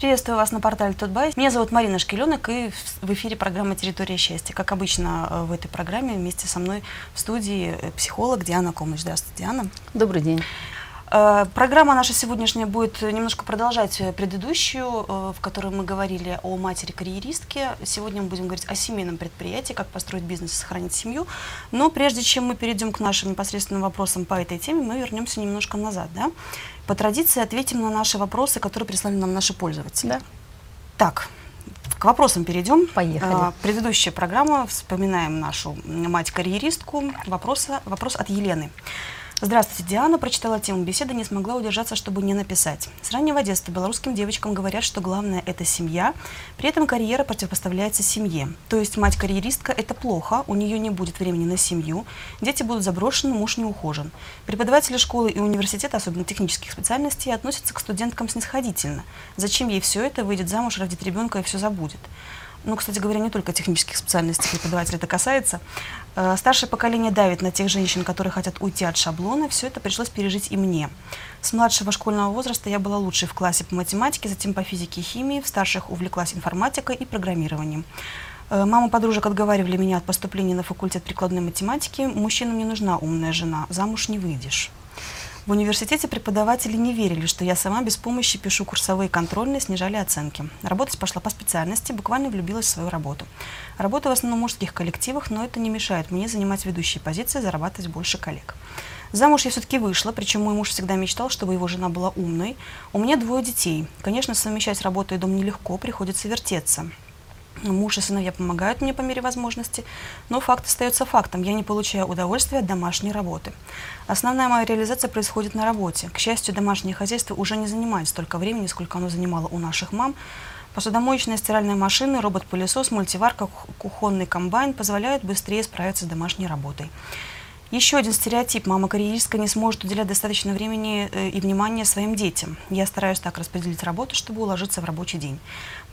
Приветствую вас на портале Тутбай. Меня зовут Марина Шкеленок и в эфире программа «Территория счастья». Как обычно э, в этой программе вместе со мной в студии э, психолог Диана Комыч. Здравствуйте, Диана. Добрый день. Э, программа наша сегодняшняя будет немножко продолжать предыдущую, в которой мы говорили о матери-карьеристке. Сегодня мы будем говорить о семейном предприятии, как построить бизнес и сохранить семью. Но прежде чем мы перейдем к нашим непосредственным вопросам по этой теме, мы вернемся немножко назад. Да? По традиции ответим на наши вопросы, которые прислали нам наши пользователи. Да. Так, к вопросам перейдем. Поехали. А, предыдущая программа, вспоминаем нашу мать-карьеристку. Вопрос, вопрос от Елены. Здравствуйте, Диана. Прочитала тему беседы, не смогла удержаться, чтобы не написать. С раннего детства белорусским девочкам говорят, что главное – это семья, при этом карьера противопоставляется семье. То есть мать-карьеристка – это плохо, у нее не будет времени на семью, дети будут заброшены, муж не ухожен. Преподаватели школы и университета, особенно технических специальностей, относятся к студенткам снисходительно. Зачем ей все это, выйдет замуж, родит ребенка и все забудет ну, кстати говоря, не только технических специальностей преподавателя это касается. Э, старшее поколение давит на тех женщин, которые хотят уйти от шаблона. Все это пришлось пережить и мне. С младшего школьного возраста я была лучшей в классе по математике, затем по физике и химии. В старших увлеклась информатикой и программированием. Э, мама подружек отговаривали меня от поступления на факультет прикладной математики. Мужчинам не нужна умная жена, замуж не выйдешь. В университете преподаватели не верили, что я сама без помощи пишу курсовые контрольные, снижали оценки. Работать пошла по специальности, буквально влюбилась в свою работу. Работаю в основном в мужских коллективах, но это не мешает мне занимать ведущие позиции, зарабатывать больше коллег. Замуж я все-таки вышла, причем мой муж всегда мечтал, чтобы его жена была умной. У меня двое детей. Конечно, совмещать работу и дом нелегко, приходится вертеться. Муж и сыновья помогают мне по мере возможности, но факт остается фактом. Я не получаю удовольствия от домашней работы. Основная моя реализация происходит на работе. К счастью, домашнее хозяйство уже не занимает столько времени, сколько оно занимало у наших мам. Посудомоечная стиральная машина, робот-пылесос, мультиварка, кухонный комбайн позволяют быстрее справиться с домашней работой. Еще один стереотип. Мама-карьеристка не сможет уделять достаточно времени э, и внимания своим детям. Я стараюсь так распределить работу, чтобы уложиться в рабочий день.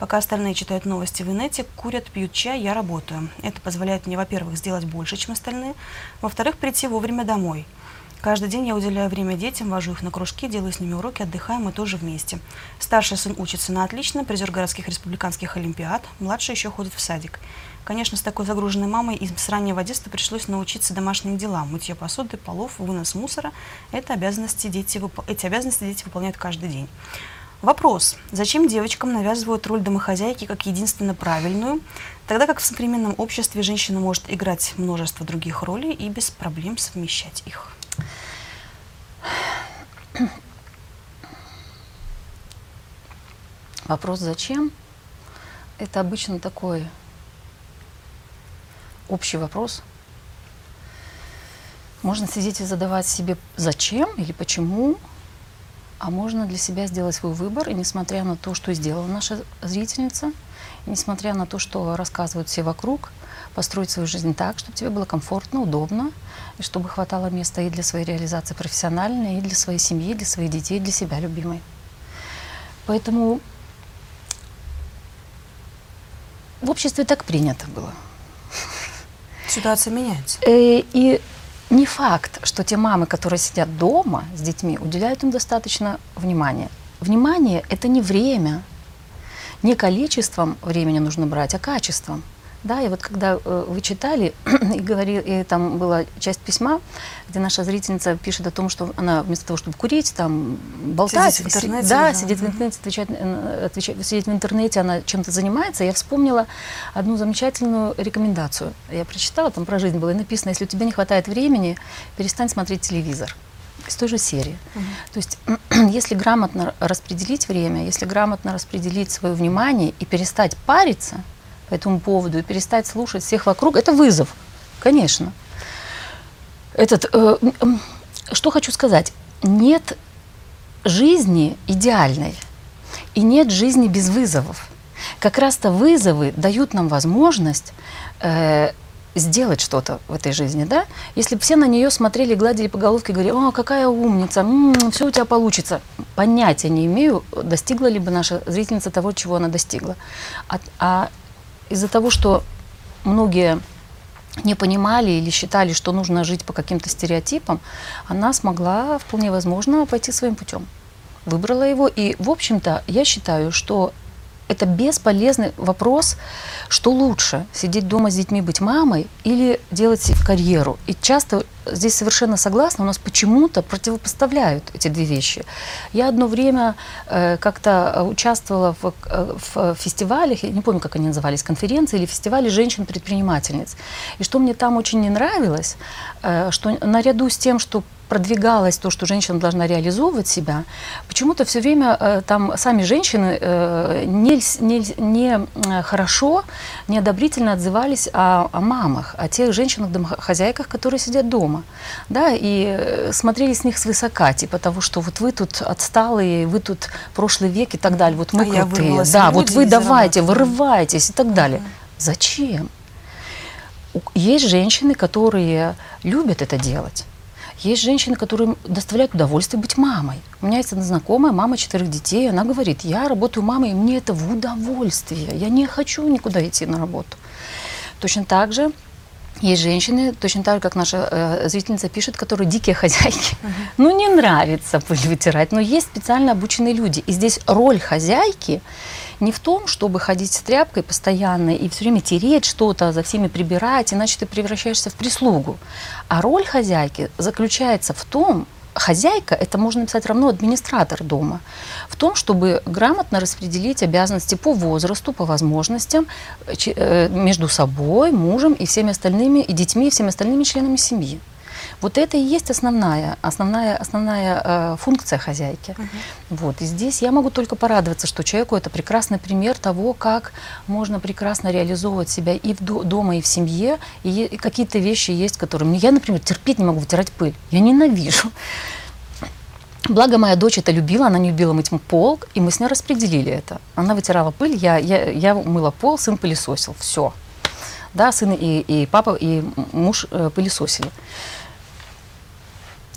Пока остальные читают новости в инете, курят, пьют чай, я работаю. Это позволяет мне, во-первых, сделать больше, чем остальные, во-вторых, прийти вовремя домой. Каждый день я уделяю время детям, вожу их на кружки, делаю с ними уроки, отдыхаем и тоже вместе. Старший сын учится на отлично, призер городских республиканских олимпиад, младший еще ходит в садик. Конечно, с такой загруженной мамой и с раннего детства пришлось научиться домашним делам. Мытье посуды, полов, вынос мусора. Это обязанности дети, эти обязанности дети выполняют каждый день. Вопрос. Зачем девочкам навязывают роль домохозяйки как единственно правильную, тогда как в современном обществе женщина может играть множество других ролей и без проблем совмещать их? Вопрос «зачем?» – это обычно такой общий вопрос. Можно сидеть и задавать себе зачем или почему, а можно для себя сделать свой выбор, и несмотря на то, что сделала наша зрительница, и несмотря на то, что рассказывают все вокруг, построить свою жизнь так, чтобы тебе было комфортно, удобно, и чтобы хватало места и для своей реализации профессиональной, и для своей семьи, и для своих детей, и для себя любимой. Поэтому в обществе так принято было. Ситуация меняется. Э, и не факт, что те мамы, которые сидят дома с детьми, уделяют им достаточно внимания. Внимание – это не время, не количеством времени нужно брать, а качеством. Да, и вот когда э, вы читали, и, говорили, и там была часть письма, где наша зрительница пишет о том, что она вместо того, чтобы курить, там, болтать, сидеть в интернете, да, да, сидеть в интернете, отвечать, э, отвечать, сидеть в интернете, она чем-то занимается, я вспомнила одну замечательную рекомендацию. Я прочитала, там про жизнь было, и написано, если у тебя не хватает времени, перестань смотреть телевизор из той же серии. Угу. То есть, если грамотно распределить время, если грамотно распределить свое внимание и перестать париться, по этому поводу и перестать слушать всех вокруг, это вызов, конечно. Этот, э, что хочу сказать, нет жизни идеальной и нет жизни без вызовов. Как раз-то вызовы дают нам возможность э, сделать что-то в этой жизни, да? Если бы все на нее смотрели, гладили по головке, говорили, о, какая умница, м-м, все у тебя получится. Понятия не имею, достигла ли бы наша зрительница того, чего она достигла. А, а из-за того, что многие не понимали или считали, что нужно жить по каким-то стереотипам, она смогла, вполне возможно, пойти своим путем. выбрала его. И, в общем-то, я считаю, что это бесполезный вопрос, что лучше, сидеть дома с детьми, быть мамой или делать карьеру. И часто здесь совершенно согласна, у нас почему-то противопоставляют эти две вещи. Я одно время э, как-то участвовала в, э, в фестивалях, я не помню, как они назывались, конференции или фестивали женщин-предпринимательниц. И что мне там очень не нравилось, э, что наряду с тем, что продвигалось то, что женщина должна реализовывать себя, почему-то все время э, там сами женщины э, не, не, не э, хорошо, неодобрительно отзывались о, о мамах, о тех женщинах-домохозяйках, которые сидят дома. Да, и э, смотрели с них свысока, типа того, что вот вы тут отсталые, вы тут прошлый век и так далее, вот мы а крутые. Да, вот вы давайте, вырывайтесь и так далее. Зачем? Есть женщины, которые любят это делать. Есть женщины, которые доставляют удовольствие быть мамой. У меня есть одна знакомая, мама четырех детей, она говорит, я работаю мамой, и мне это в удовольствие, я не хочу никуда идти на работу. Точно так же есть женщины, точно так же, как наша э, зрительница пишет, которые дикие хозяйки. Uh-huh. Ну, не нравится пыль вытирать, но есть специально обученные люди. И здесь роль хозяйки не в том, чтобы ходить с тряпкой постоянно и все время тереть что-то, за всеми прибирать, иначе ты превращаешься в прислугу. А роль хозяйки заключается в том, хозяйка, это можно написать равно администратор дома, в том, чтобы грамотно распределить обязанности по возрасту, по возможностям э, между собой, мужем и всеми остальными, и детьми, и всеми остальными членами семьи. Вот это и есть основная, основная, основная э, функция хозяйки. Uh-huh. Вот. И здесь я могу только порадоваться, что человеку это прекрасный пример того, как можно прекрасно реализовывать себя и в до, дома, и в семье. И, и какие-то вещи есть, которые... Я, например, терпеть не могу вытирать пыль. Я ненавижу. Благо моя дочь это любила, она не любила мыть пол, и мы с ней распределили это. Она вытирала пыль, я, я, я мыла пол, сын пылесосил. Все. Да, сын и, и папа, и муж э, пылесосили.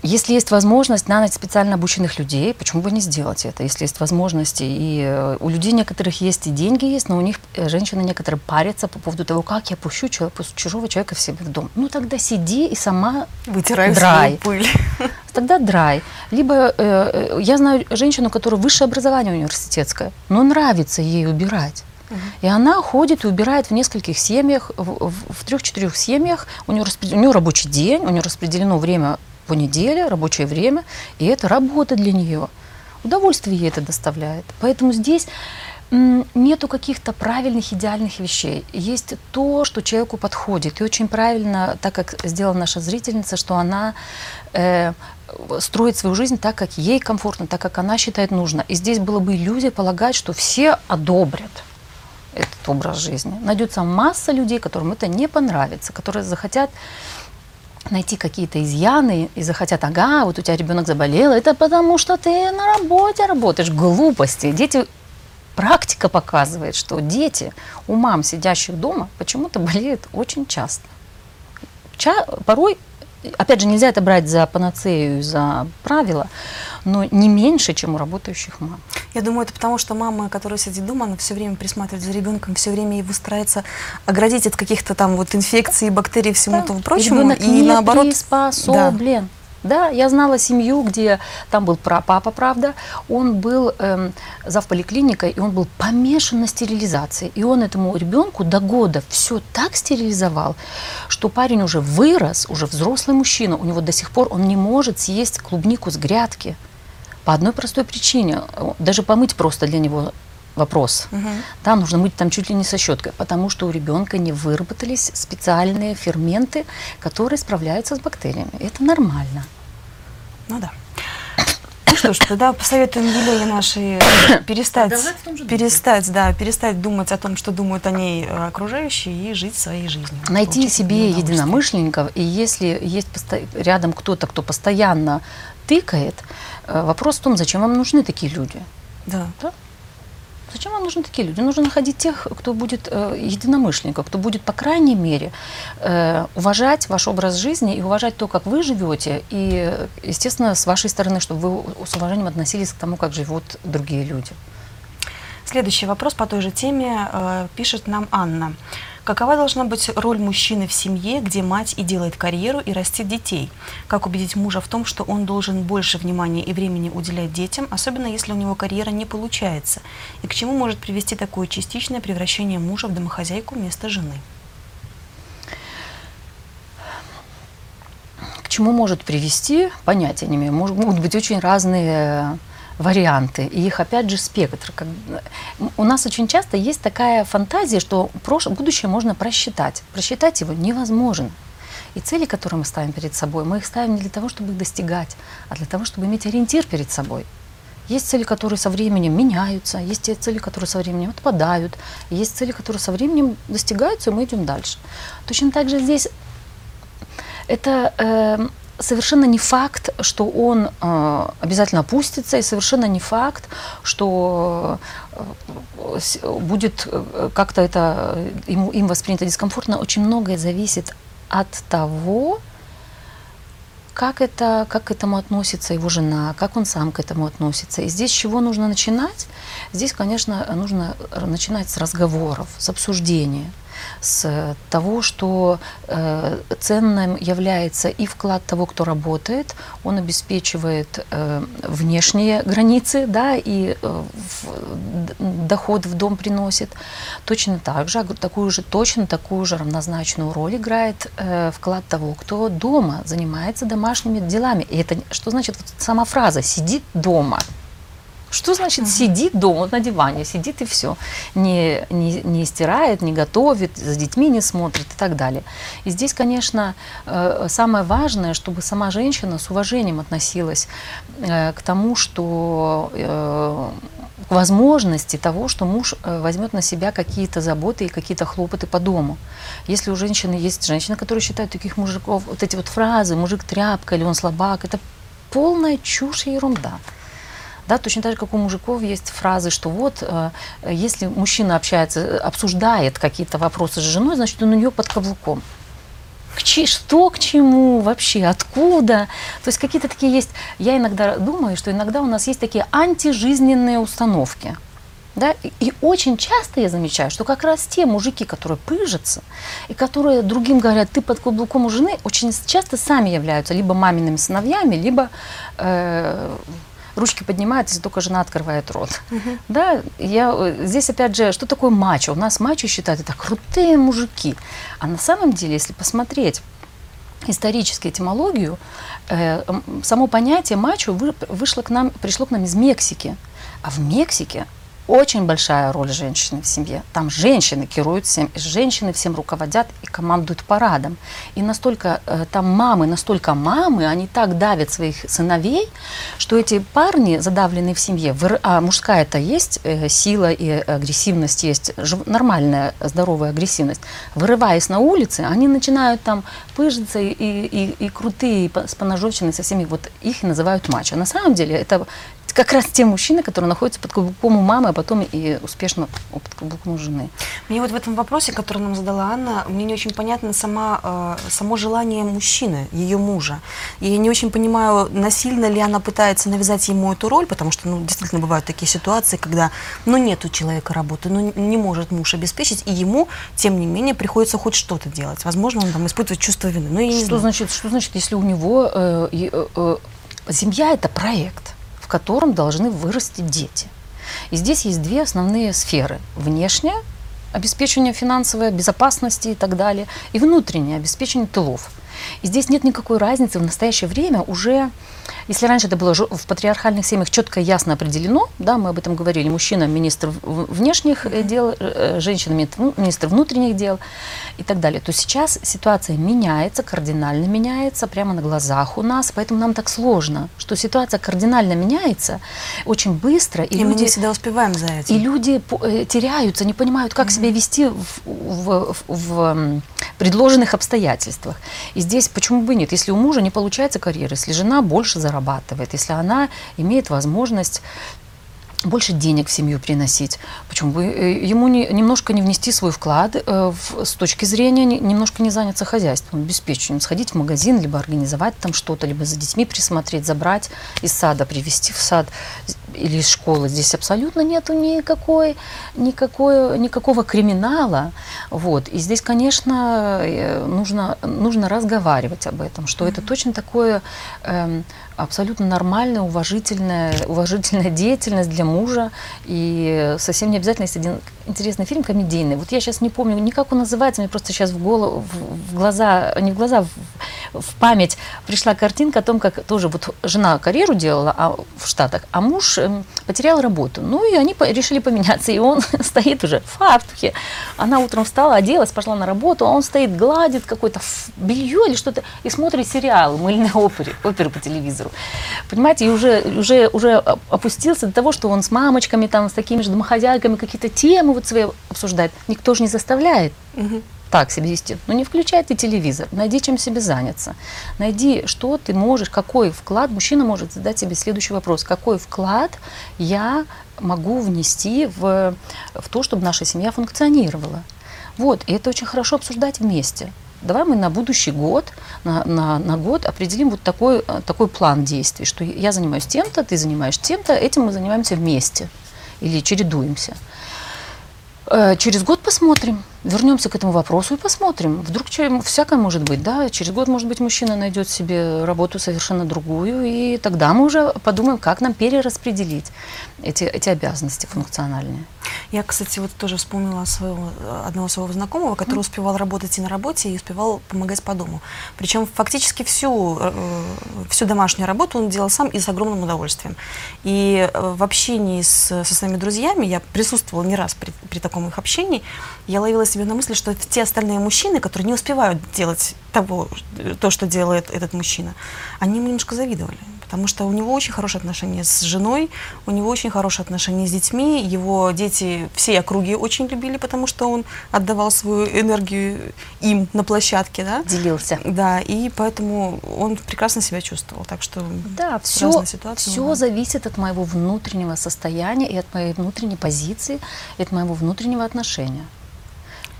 Если есть возможность нанять специально обученных людей, почему бы не сделать это? Если есть возможности, и э, у людей некоторых есть и деньги есть, но у них э, женщины некоторые парятся по поводу того, как я пущу человека, чужого человека в себе в дом. Ну тогда сиди и сама Вытирай драй. пыль. Тогда драй. Либо э, э, я знаю женщину, которая высшее образование университетское, но нравится ей убирать. И она ходит и убирает в нескольких семьях, в, в, в трех-четырех семьях. У нее, распред... у нее рабочий день, у нее распределено время по рабочее время, и это работа для нее. Удовольствие ей это доставляет. Поэтому здесь нету каких-то правильных, идеальных вещей. Есть то, что человеку подходит. И очень правильно, так как сделала наша зрительница, что она э, строит свою жизнь так, как ей комфортно, так, как она считает нужно. И здесь было бы иллюзия полагать, что все одобрят этот образ жизни. Найдется масса людей, которым это не понравится, которые захотят найти какие-то изъяны и захотят, ага, вот у тебя ребенок заболел, это потому что ты на работе работаешь. Глупости. Дети практика показывает, что дети у мам, сидящих дома, почему-то болеют очень часто. Ча порой опять же, нельзя это брать за панацею, за правило, но не меньше, чем у работающих мам. Я думаю, это потому, что мама, которая сидит дома, она все время присматривает за ребенком, все время его старается оградить от каких-то там вот инфекций, бактерий, всему да. тому прочему. И, и наоборот. приспособлен. Да. Да, я знала семью, где там был папа, правда, он был эм, зав поликлиникой, и он был помешан на стерилизации. И он этому ребенку до года все так стерилизовал, что парень уже вырос, уже взрослый мужчина, у него до сих пор он не может съесть клубнику с грядки. По одной простой причине. Даже помыть просто для него вопрос. Угу. Да, нужно мыть там чуть ли не со щеткой, потому что у ребенка не выработались специальные ферменты, которые справляются с бактериями. Это нормально. Ну да. Ну что ж, тогда посоветуем Елене нашей перестать, перестать, да, перестать думать о том, что думают о ней э, окружающие, и жить своей жизнью. Найти себе единомышленников, и если есть рядом кто-то, кто постоянно тыкает, э, вопрос в том, зачем вам нужны такие люди. Да. да? Зачем вам нужны такие люди? Нужно находить тех, кто будет э, единомышленником, кто будет, по крайней мере, э, уважать ваш образ жизни и уважать то, как вы живете, и, естественно, с вашей стороны, чтобы вы с уважением относились к тому, как живут другие люди. Следующий вопрос по той же теме э, пишет нам Анна. Какова должна быть роль мужчины в семье, где мать и делает карьеру, и растит детей? Как убедить мужа в том, что он должен больше внимания и времени уделять детям, особенно если у него карьера не получается? И к чему может привести такое частичное превращение мужа в домохозяйку вместо жены? К чему может привести, понятия не имею. Могут быть очень разные варианты, и их опять же спектр. У нас очень часто есть такая фантазия, что прош- будущее можно просчитать. Просчитать его невозможно. И цели, которые мы ставим перед собой, мы их ставим не для того, чтобы их достигать, а для того, чтобы иметь ориентир перед собой. Есть цели, которые со временем меняются, есть те цели, которые со временем отпадают, есть цели, которые со временем достигаются, и мы идем дальше. Точно так же здесь это э, совершенно не факт, что он э, обязательно опустится, и совершенно не факт, что э, будет э, как-то это э, ему, им воспринято дискомфортно. Очень многое зависит от того, как, это, как к этому относится его жена, как он сам к этому относится. И здесь чего нужно начинать? Здесь, конечно, нужно начинать с разговоров, с обсуждения, с того, что э, ценным является и вклад того, кто работает, он обеспечивает э, внешние границы, да, и э, в- доход в дом приносит. Точно так же, такую же, точно такую же равнозначную роль играет э, вклад того, кто дома занимается домашними делами. И это что значит вот сама фраза «сидит дома»? Что значит сидит дома на диване, сидит и все, не, не, не стирает, не готовит, за детьми не смотрит и так далее. И здесь, конечно, э, самое важное, чтобы сама женщина с уважением относилась э, к тому, что э, к возможности того, что муж возьмет на себя какие-то заботы и какие-то хлопоты по дому. Если у женщины есть женщина, которая считает таких мужиков, вот эти вот фразы «мужик тряпка» или «он слабак», это полная чушь и ерунда. Да, точно так же, как у мужиков есть фразы, что вот, э, если мужчина общается, э, обсуждает какие-то вопросы с женой, значит, он у нее под каблуком. К чи- что к чему вообще, откуда? То есть какие-то такие есть... Я иногда думаю, что иногда у нас есть такие антижизненные установки. Да? И, и очень часто я замечаю, что как раз те мужики, которые пыжатся, и которые другим говорят, ты под каблуком у жены, очень часто сами являются либо мамиными сыновьями, либо э, ручки поднимаются, если только жена открывает рот. Да, я, э, здесь опять же, что такое мачо? У нас мачо считают это крутые мужики. А на самом деле, если посмотреть исторически этимологию, э, само понятие мачо вы- вышло к нам, пришло к нам из Мексики. А в Мексике очень большая роль женщины в семье. Там женщины керуют всем, женщины всем руководят и командуют парадом. И настолько э, там мамы, настолько мамы, они так давят своих сыновей, что эти парни, задавленные в семье, а мужская это есть э, сила и агрессивность есть, нормальная здоровая агрессивность. Вырываясь на улице, они начинают там пыжиться и, и, и- крутые, с поножовщиной со всеми, вот их называют мачо. На самом деле это как раз те мужчины, которые находятся под каблуком у мамы, а потом и успешно под каблуком у жены. Мне вот в этом вопросе, который нам задала Анна, мне не очень понятно сама, э, само желание мужчины, ее мужа. И я не очень понимаю, насильно ли она пытается навязать ему эту роль, потому что, ну, действительно, бывают такие ситуации, когда, ну, нет у человека работы, ну, не может муж обеспечить, и ему, тем не менее, приходится хоть что-то делать. Возможно, он там испытывает чувство вины. Но я не Что знаю. значит, что значит, если у него э, э, э, семья это проект, котором должны вырасти дети. И здесь есть две основные сферы: внешняя обеспечение финансовой безопасности и так далее, и внутреннее обеспечение тылов. И здесь нет никакой разницы в настоящее время уже, если раньше это было в патриархальных семьях четко и ясно определено, да, мы об этом говорили, мужчина министр внешних э, дел, э, женщина мини- ну, министр внутренних дел и так далее, то сейчас ситуация меняется, кардинально меняется прямо на глазах у нас, поэтому нам так сложно, что ситуация кардинально меняется очень быстро, и, И мы люди... не всегда успеваем за этим. И люди э, теряются, не понимают, как себя вести в, в- в- в, предложенных обстоятельствах. И здесь почему бы нет? Если у мужа не получается карьера, если жена больше зарабатывает, если она имеет возможность больше денег в семью приносить. Почему бы э, ему не, немножко не внести свой вклад э, в, с точки зрения не, немножко не заняться хозяйством, обеспечением, сходить в магазин, либо организовать там что-то, либо за детьми присмотреть, забрать из сада, привести в сад или из школы. Здесь абсолютно нету никакой, никакой, никакого криминала. Вот. И здесь, конечно, э, нужно, нужно разговаривать об этом, что это точно такое э, абсолютно нормальная, уважительная, уважительная деятельность для мужа. И совсем не обязательно есть один интересный фильм комедийный. Вот я сейчас не помню ни как он называется, мне просто сейчас в голову, в, в глаза, не в глаза, в, в память пришла картинка о том, как тоже вот жена карьеру делала а, в Штатах, а муж э, потерял работу. Ну и они по решили поменяться, и он стоит уже в фартухе. Она утром встала, оделась, пошла на работу, а он стоит, гладит какое-то белье или что-то и смотрит сериал, мыльные оперы, оперы по телевизору. Понимаете, и уже, уже, уже опустился до того, что он с мамочками, там, с такими же домохозяйками какие-то темы вот свои обсуждает. Никто же не заставляет. Угу так себя вести. Ну не включай ты телевизор, найди чем себе заняться. Найди, что ты можешь, какой вклад, мужчина может задать себе следующий вопрос, какой вклад я могу внести в, в то, чтобы наша семья функционировала. Вот, и это очень хорошо обсуждать вместе. Давай мы на будущий год, на, на, на год определим вот такой, такой план действий, что я занимаюсь тем-то, ты занимаешь тем-то, этим мы занимаемся вместе или чередуемся. Э, через год посмотрим, вернемся к этому вопросу и посмотрим. Вдруг всякое может быть, да, через год, может быть, мужчина найдет себе работу совершенно другую, и тогда мы уже подумаем, как нам перераспределить эти, эти обязанности функциональные. Я, кстати, вот тоже вспомнила своего, одного своего знакомого, который mm. успевал работать и на работе, и успевал помогать по дому. Причем фактически всю, э, всю домашнюю работу он делал сам и с огромным удовольствием. И э, в общении с, со своими друзьями, я присутствовала не раз при, при таком их общении, я ловила себе на мысли, что те остальные мужчины, которые не успевают делать того, то, что делает этот мужчина, они ему немножко завидовали потому что у него очень хорошие отношения с женой, у него очень хорошие отношения с детьми, его дети все округи очень любили, потому что он отдавал свою энергию им на площадке, да? Делился. Да, и поэтому он прекрасно себя чувствовал, так что да, все, все да. зависит от моего внутреннего состояния и от моей внутренней позиции, и от моего внутреннего отношения.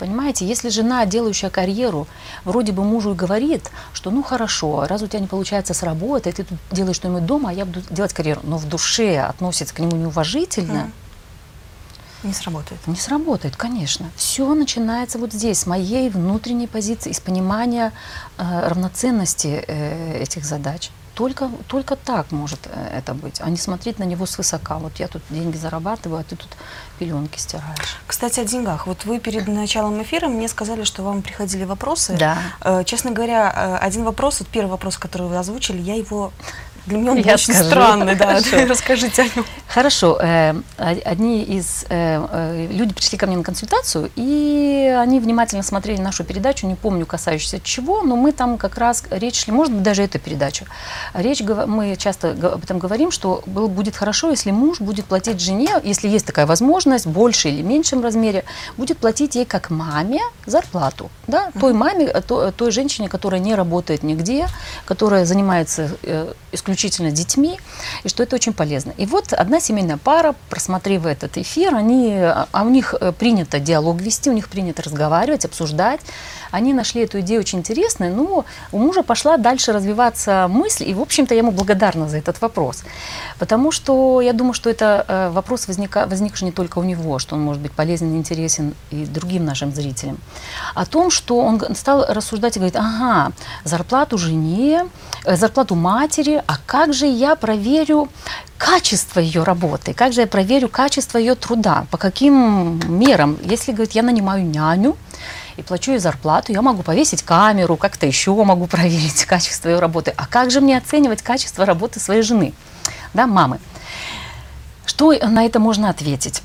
Понимаете, если жена, делающая карьеру, вроде бы мужу и говорит, что ну хорошо, раз у тебя не получается с работы, ты тут делаешь что-нибудь дома, а я буду делать карьеру, но в душе относится к нему неуважительно, mm. Не сработает. Не сработает, конечно. Все начинается вот здесь, с моей внутренней позиции, из понимания э, равноценности э, этих задач. Только, только так может э, это быть, а не смотреть на него свысока. Вот я тут деньги зарабатываю, а ты тут пеленки стираешь. Кстати, о деньгах. Вот вы перед началом эфира мне сказали, что вам приходили вопросы. Да. Э, честно говоря, э, один вопрос, вот первый вопрос, который вы озвучили, я его для меня он Я очень скажу. странный, да. Расскажите о нем. Хорошо. Э, одни из э, э, люди пришли ко мне на консультацию, и они внимательно смотрели нашу передачу, не помню касающуюся чего, но мы там как раз речь шли, может быть, даже эту передачу. Речь, мы часто об этом говорим, что будет хорошо, если муж будет платить жене, если есть такая возможность, больше или меньшем размере, будет платить ей как маме зарплату. Да? Той маме, той женщине, которая не работает нигде, которая занимается исключительно исключительно детьми, и что это очень полезно. И вот одна семейная пара, просмотрев этот эфир, они, а у них э, принято диалог вести, у них принято разговаривать, обсуждать. Они нашли эту идею очень интересной, но у мужа пошла дальше развиваться мысль, и, в общем-то, я ему благодарна за этот вопрос. Потому что я думаю, что это э, вопрос возника, возникший не только у него, что он может быть полезен интересен и другим нашим зрителям. О том, что он стал рассуждать и говорит, ага, зарплату жене, э, зарплату матери, а как же я проверю качество ее работы, как же я проверю качество ее труда, по каким мерам. Если, говорит, я нанимаю няню, и плачу ей зарплату, я могу повесить камеру, как-то еще могу проверить качество ее работы. А как же мне оценивать качество работы своей жены, да, мамы? Что на это можно ответить?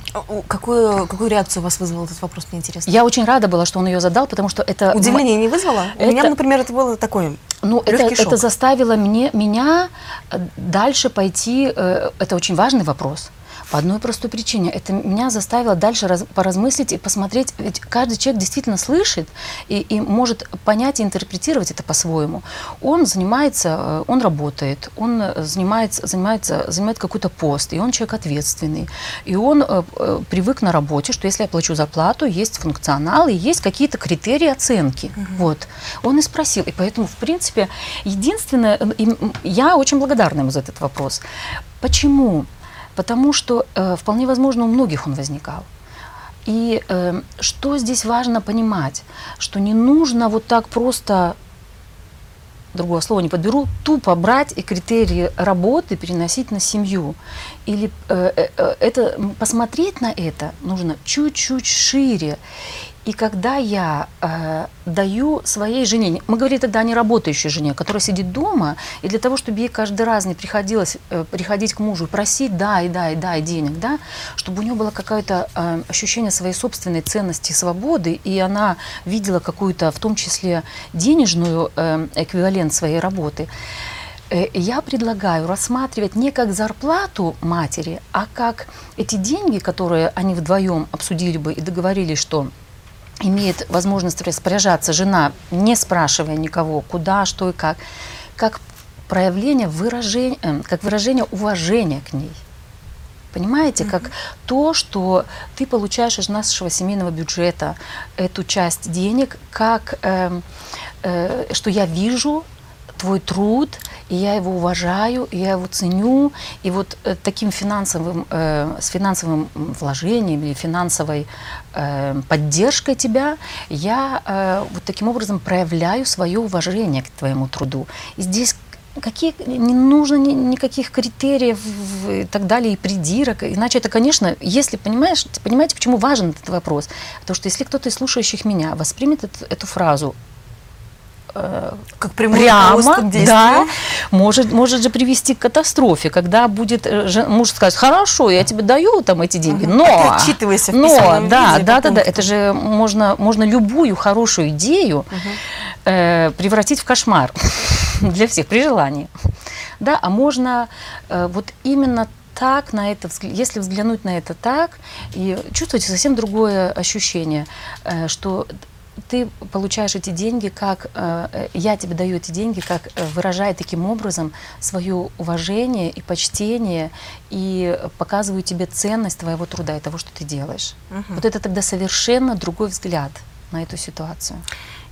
Какую, какую реакцию у вас вызвал этот вопрос, мне интересно? Я очень рада была, что он ее задал, потому что это... Удивление не вызвало? Это... У меня, например, это было такое ну, это, это заставило мне, меня дальше пойти, э, это очень важный вопрос, По одной простой причине. Это меня заставило дальше раз, поразмыслить и посмотреть. Ведь каждый человек действительно слышит и, и может понять и интерпретировать это по-своему. Он занимается, э, он работает, он занимается, занимается, занимает какой-то пост, и он человек ответственный. И он э, э, привык на работе, что если я плачу зарплату, есть функционал и есть какие-то критерии оценки. Угу. Вот. Он и спросил. И поэтому, в принципе, единственное, э, я очень благодарна ему за этот вопрос. Почему? Потому что э, вполне возможно у многих он возникал. И э, что здесь важно понимать, что не нужно вот так просто другого слова не подберу, тупо брать и критерии работы переносить на семью. Или э, э, э это, посмотреть на это нужно чуть-чуть шире. И когда я э, даю своей жене, мы говорим тогда о неработающей жене, которая сидит дома, и для того, чтобы ей каждый раз не приходилось э, приходить к мужу и просить дай, дай, дай денег, да, чтобы у нее было какое-то э, ощущение своей собственной ценности и свободы, и она видела какую-то, в том числе, денежную э, эквивалент своей работы, э, я предлагаю рассматривать не как зарплату матери, а как эти деньги, которые они вдвоем обсудили бы и договорились, что имеет возможность распоряжаться жена, не спрашивая никого, куда, что и как, как проявление выражения, э, как выражение уважения к ней. Понимаете, mm-hmm. как то, что ты получаешь из нашего семейного бюджета эту часть денег, как э, э, что я вижу твой труд, и я его уважаю, и я его ценю, и вот э, таким финансовым, э, с финансовым вложением или финансовой э, поддержкой тебя я э, вот таким образом проявляю свое уважение к твоему труду. И здесь какие, не нужно ни, никаких критериев и так далее, и придирок. Иначе это, конечно, если понимаешь, понимаете, почему важен этот вопрос? Потому что если кто-то из слушающих меня воспримет эту, эту фразу Э, как прямо, да, может, может же привести к катастрофе, когда будет э, муж скажет, хорошо, я тебе даю там эти деньги, но, а отчитывайся в но, да, да, да, да, это же можно, можно любую хорошую идею угу. э, превратить в кошмар для всех при желании, да, а можно э, вот именно так на это, если взглянуть на это так, и чувствуете совсем другое ощущение, э, что ты получаешь эти деньги, как э, я тебе даю эти деньги, как э, выражая таким образом свое уважение и почтение и показываю тебе ценность твоего труда и того, что ты делаешь. Угу. Вот это тогда совершенно другой взгляд на эту ситуацию.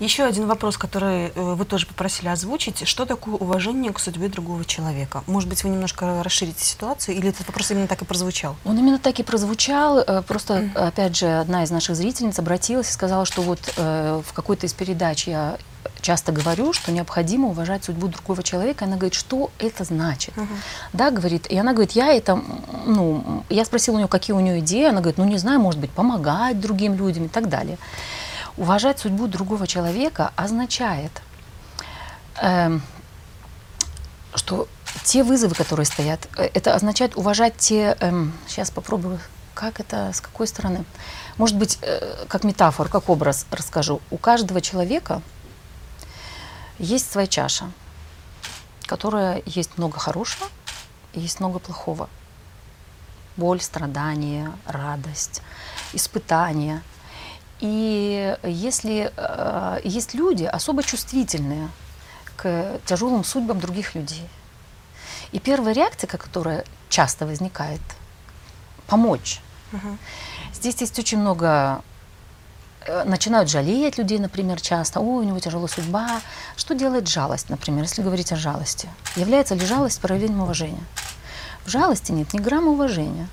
Еще один вопрос, который э, вы тоже попросили озвучить. Что такое уважение к судьбе другого человека? Может быть, вы немножко расширите ситуацию, или этот вопрос именно так и прозвучал? Он именно так и прозвучал. Э, просто, опять же, одна из наших зрительниц обратилась и сказала, что вот э, в какой-то из передач я часто говорю, что необходимо уважать судьбу другого человека. Она говорит, что это значит? Uh-huh. Да, говорит, и она говорит, я это, ну, я спросила у нее, какие у нее идеи, она говорит, ну, не знаю, может быть, помогать другим людям и так далее. Уважать судьбу другого человека означает, э, что те вызовы, которые стоят, э, это означает уважать те... Э, сейчас попробую, как это, с какой стороны. Может быть, э, как метафор, как образ расскажу. У каждого человека есть своя чаша, которая есть много хорошего есть много плохого. Боль, страдания, радость, испытания – и если э, есть люди особо чувствительные к тяжелым судьбам других людей, и первая реакция, которая часто возникает, помочь. Угу. Здесь есть очень много э, начинают жалеть людей, например, часто. Ой, у него тяжелая судьба. Что делает жалость, например, если говорить о жалости? Является ли жалость проявлением уважения? В жалости нет ни грамма уважения.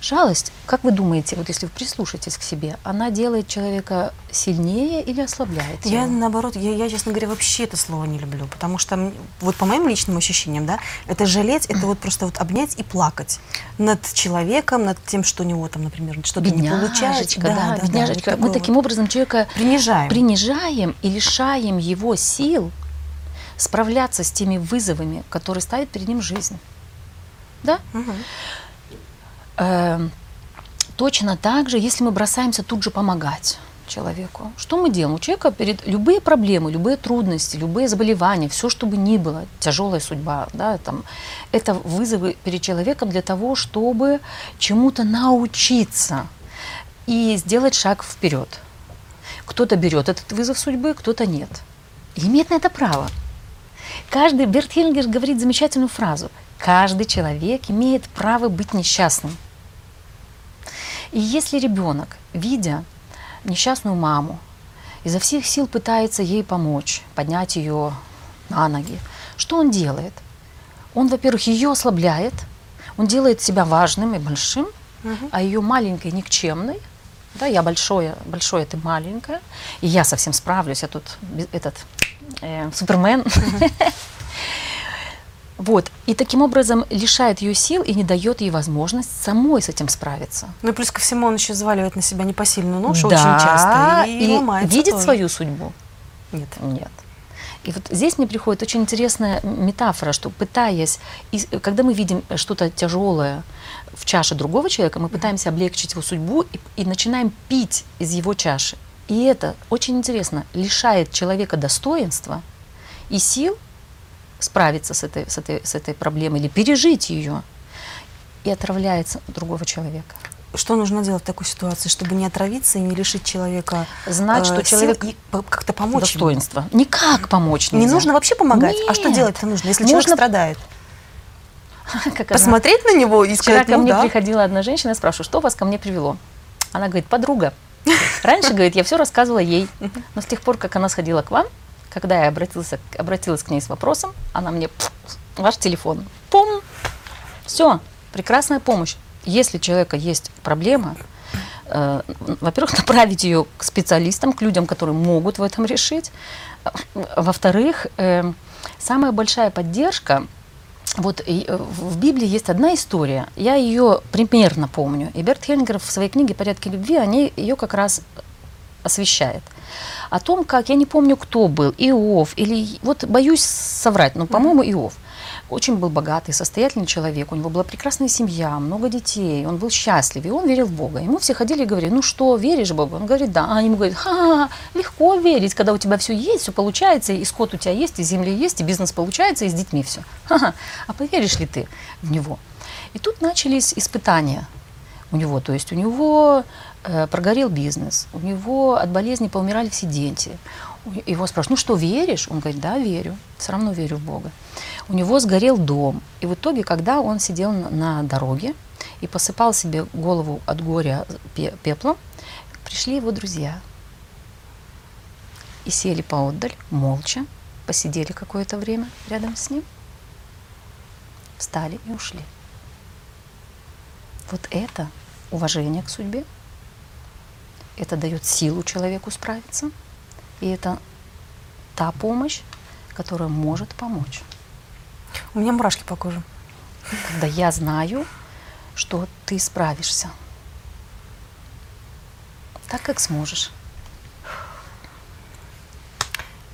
Жалость, как вы думаете, вот если вы прислушаетесь к себе, она делает человека сильнее или ослабляет его? Я, наоборот, я, я, честно говоря, вообще это слово не люблю, потому что, вот по моим личным ощущениям, да, это жалеть, это вот просто вот обнять и плакать над человеком, над тем, что у него там, например, что-то не получается. Да, да, да, бедняжечка. Да, вот Мы таким вот образом человека принижаем. принижаем и лишаем его сил справляться с теми вызовами, которые ставит перед ним жизнь. Да? Угу. Э, точно так же, если мы бросаемся тут же помогать, человеку. Что мы делаем? У человека перед любые проблемы, любые трудности, любые заболевания, все, что бы ни было, тяжелая судьба, да, там, это вызовы перед человеком для того, чтобы чему-то научиться и сделать шаг вперед. Кто-то берет этот вызов судьбы, кто-то нет. И имеет на это право. Каждый, Берт Хельгер говорит замечательную фразу. Каждый человек имеет право быть несчастным. И если ребенок, видя несчастную маму, изо всех сил пытается ей помочь, поднять ее на ноги, что он делает? Он, во-первых, ее ослабляет, он делает себя важным и большим, угу. а ее маленькой, никчемной, да, я большое, большое, ты маленькая, и я совсем справлюсь, я тут этот э, Супермен. Угу. Вот. И таким образом лишает ее сил и не дает ей возможность самой с этим справиться. Ну и плюс ко всему он еще взваливает на себя непосильную ношу да, очень часто и, и ломается видит тоже. свою судьбу? Нет. Нет. И вот здесь мне приходит очень интересная метафора, что пытаясь, когда мы видим что-то тяжелое в чаше другого человека, мы пытаемся облегчить его судьбу и, и начинаем пить из его чаши. И это очень интересно, лишает человека достоинства и сил справиться с этой, с этой, с этой проблемой или пережить ее, и отравляется другого человека. Что нужно делать в такой ситуации, чтобы не отравиться и не лишить человека Знать, что э, человек и как-то помочь достоинство. Ему. Никак помочь нельзя. Не нужно вообще помогать. Нет. А что делать-то нужно, если Можно... человек страдает? Как Посмотреть она... на него и сказать, Вчера ко ну, мне да. приходила одна женщина, я спрашиваю, что вас ко мне привело? Она говорит, подруга. Раньше, говорит, я все рассказывала ей. Но с тех пор, как она сходила к вам, когда я обратился, обратилась к ней с вопросом, она мне, ваш телефон, пум, все, прекрасная помощь. Если у человека есть проблема, э, во-первых, направить ее к специалистам, к людям, которые могут в этом решить. Во-вторых, э, самая большая поддержка вот э, в Библии есть одна история, я ее примерно помню. И Берт Хельгер в своей книге «Порядки любви» они ее как раз освещает о том, как, я не помню, кто был, Иов, или, вот боюсь соврать, но, по-моему, Иов. Очень был богатый, состоятельный человек, у него была прекрасная семья, много детей, он был счастлив, и он верил в Бога. Ему все ходили и говорили, ну что, веришь в Бога? Он говорит, да. А ему говорят, ха, легко верить, когда у тебя все есть, все получается, и скот у тебя есть, и земля есть, и бизнес получается, и с детьми все. Ха-ха. А поверишь ли ты в него? И тут начались испытания у него. То есть у него прогорел бизнес, у него от болезни поумирали все дети. Его спрашивают, ну что, веришь? Он говорит, да, верю, все равно верю в Бога. У него сгорел дом. И в итоге, когда он сидел на, на дороге и посыпал себе голову от горя пеплом, пришли его друзья. И сели поотдаль, молча, посидели какое-то время рядом с ним, встали и ушли. Вот это уважение к судьбе, это дает силу человеку справиться, и это та помощь, которая может помочь. У меня мурашки по коже. Когда я знаю, что ты справишься. Так, как сможешь.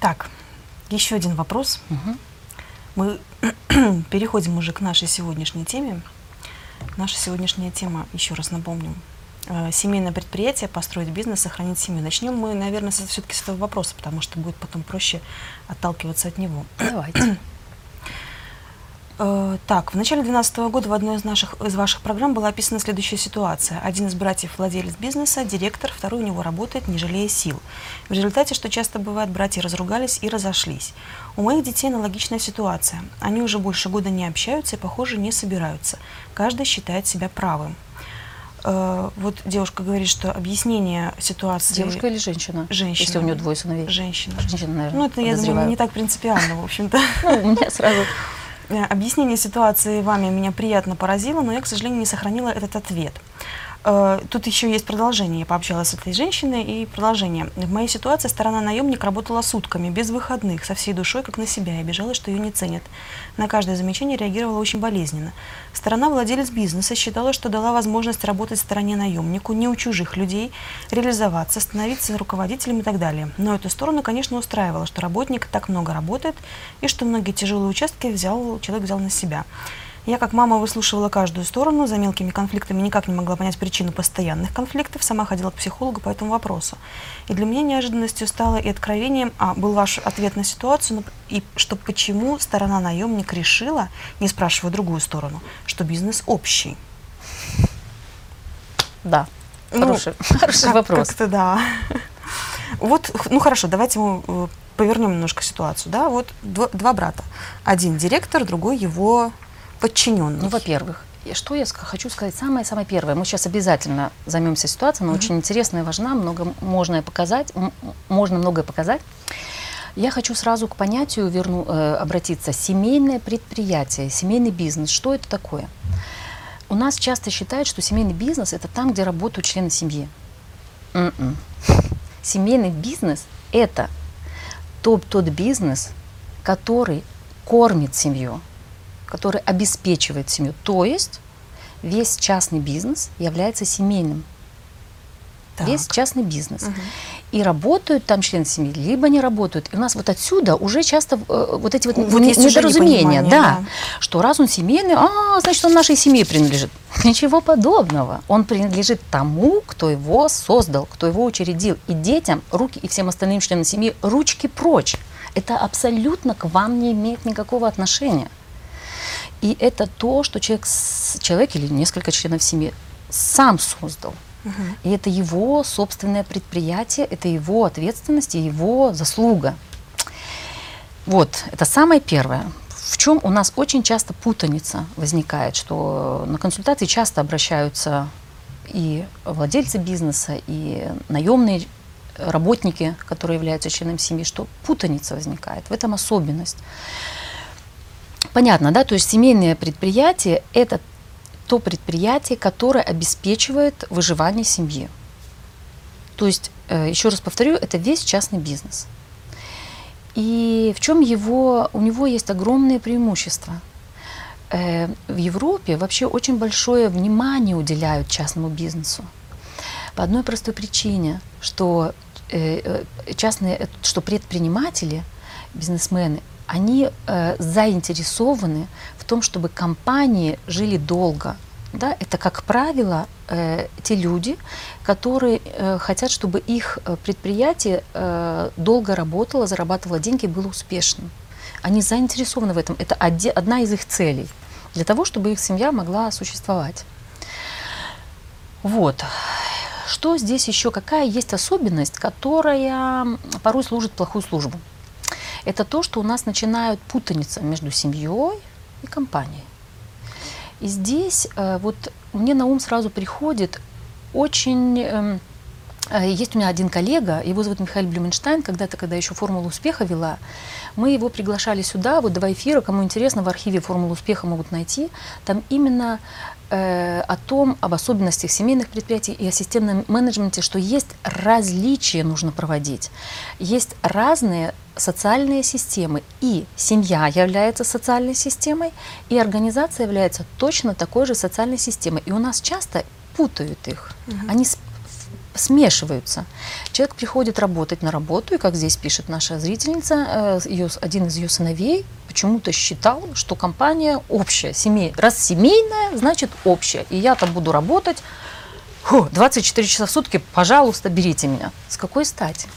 Так, еще один вопрос. Угу. Мы переходим уже к нашей сегодняшней теме. Наша сегодняшняя тема, еще раз напомню, э, семейное предприятие, построить бизнес, сохранить семью. Начнем мы, наверное, все-таки с этого вопроса, потому что будет потом проще отталкиваться от него. Давайте. Э, так, в начале 2012 года в одной из, наших, из ваших программ была описана следующая ситуация. Один из братьев владелец бизнеса, директор, второй у него работает, не жалея сил. В результате, что часто бывает, братья разругались и разошлись. У моих детей аналогичная ситуация. Они уже больше года не общаются и, похоже, не собираются. Каждый считает себя правым. Э, вот девушка говорит, что объяснение ситуации... Девушка или женщина? Женщина. Если у нее двое сыновей. Женщина. Женщина, наверное, Ну, это, я думаю, не так принципиально, в общем-то. Ну, у меня сразу Э, объяснение ситуации вами меня приятно поразило, но я, к сожалению, не сохранила этот ответ. Э, тут еще есть продолжение. Я пообщалась с этой женщиной и продолжение. В моей ситуации сторона наемник работала сутками, без выходных, со всей душой, как на себя, и обижалась, что ее не ценят. На каждое замечание реагировала очень болезненно. Сторона владелец бизнеса считала, что дала возможность работать в стороне наемнику, не у чужих людей, реализоваться, становиться руководителем и так далее. Но эту сторону, конечно, устраивало, что работник так много работает и что многие тяжелые участки взял, человек взял на себя. Я как мама выслушивала каждую сторону, за мелкими конфликтами никак не могла понять причину постоянных конфликтов, сама ходила к психологу по этому вопросу. И для меня неожиданностью стало и откровением, а, был ваш ответ на ситуацию, и что почему сторона наемник решила, не спрашивая другую сторону, что бизнес общий. Да, Ну, хороший, хороший Как- вопрос. Как-то да. Вот, ну хорошо, давайте мы э, повернем немножко ситуацию. Да, вот дво- два брата. Один директор, другой его подчиненный. Ну, во-первых, что я хочу сказать самое-самое первое. Мы сейчас обязательно займемся ситуацией, она очень интересная и важна, много можно показать, можно многое показать. Я хочу сразу к понятию верну, э, обратиться. Семейное предприятие, семейный бизнес. Что это такое? У нас часто считают, что семейный бизнес это там, где работают члены семьи. М-м. Семейный бизнес это тот, тот бизнес, который кормит семью, который обеспечивает семью. То есть весь частный бизнес является семейным. Так. Весь частный бизнес. Мгм. И работают там члены семьи, либо не работают. И у нас вот отсюда уже часто э, вот эти вот, Вот недоразумения, да, да. что раз он семейный, а, значит, он нашей семье принадлежит. Ничего подобного. Он принадлежит тому, кто его создал, кто его учредил. И детям, руки, и всем остальным членам семьи, ручки прочь. Это абсолютно к вам не имеет никакого отношения. И это то, что человек, человек или несколько членов семьи сам создал. И это его собственное предприятие, это его ответственность и его заслуга. Вот, это самое первое. В чем у нас очень часто путаница возникает, что на консультации часто обращаются и владельцы бизнеса, и наемные работники, которые являются членами семьи, что путаница возникает. В этом особенность. Понятно, да? То есть семейное предприятие – это то предприятие, которое обеспечивает выживание семьи. То есть, э, еще раз повторю, это весь частный бизнес. И в чем его, у него есть огромные преимущества. Э, В Европе вообще очень большое внимание уделяют частному бизнесу. По одной простой причине, что э, частные, что предприниматели, бизнесмены, они э, заинтересованы в том, чтобы компании жили долго. Да? Это, как правило, э, те люди, которые э, хотят, чтобы их э, предприятие э, долго работало, зарабатывало деньги и было успешным. Они заинтересованы в этом. Это оде- одна из их целей для того, чтобы их семья могла существовать. Вот. Что здесь еще? Какая есть особенность, которая порой служит плохую службу? Это то, что у нас начинают путаница между семьей и компанией. И здесь э, вот мне на ум сразу приходит очень... эм, э, есть у меня один коллега, его зовут Михаил Блюменштайн, когда-то, когда еще «Формулу успеха» вела, мы его приглашали сюда, вот два эфира, кому интересно, в архиве «Формулу успеха» могут найти. Там именно о том, об особенностях семейных предприятий и о системном менеджменте, что есть различия нужно проводить. Есть разные социальные системы, и семья является социальной системой, и организация является точно такой же социальной системой. И у нас часто путают их, они с- смешиваются. Человек приходит работать на работу, и как здесь пишет наша зрительница, э, с- один из ее сыновей почему-то считал, что компания общая, семей, раз семейная, значит общая, и я там буду работать фу, 24 часа в сутки, пожалуйста, берите меня. С какой стати?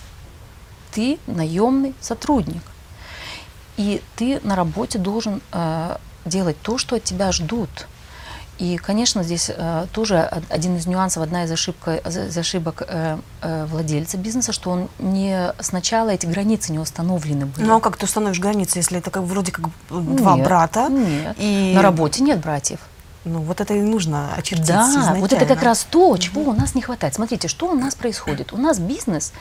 Ты наемный сотрудник, и ты на работе должен э, делать то, что от тебя ждут. И, конечно, здесь э, тоже од- один из нюансов, одна из, ошибка, из ошибок э, э, владельца бизнеса, что он не сначала эти границы не установлены были. Ну а как ты установишь границы, если это как вроде как два Нет, брата? Нет. И На работе нет братьев. Ну вот это и нужно очертить Да, вот это как изначально. раз то, чего у нас не хватает. Смотрите, что у нас происходит. У нас бизнес,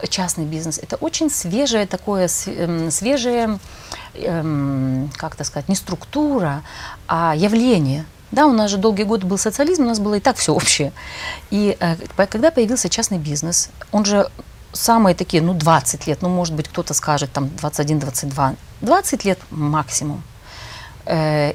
э, частный бизнес, это очень свежее такое, эм, свежее, эм, как это сказать, не структура, а явление. Да, у нас же долгие годы был социализм, у нас было и так все общее. И э, когда появился частный бизнес, он же самые такие, ну, 20 лет, ну, может быть, кто-то скажет, там, 21-22, 20 лет максимум. Э,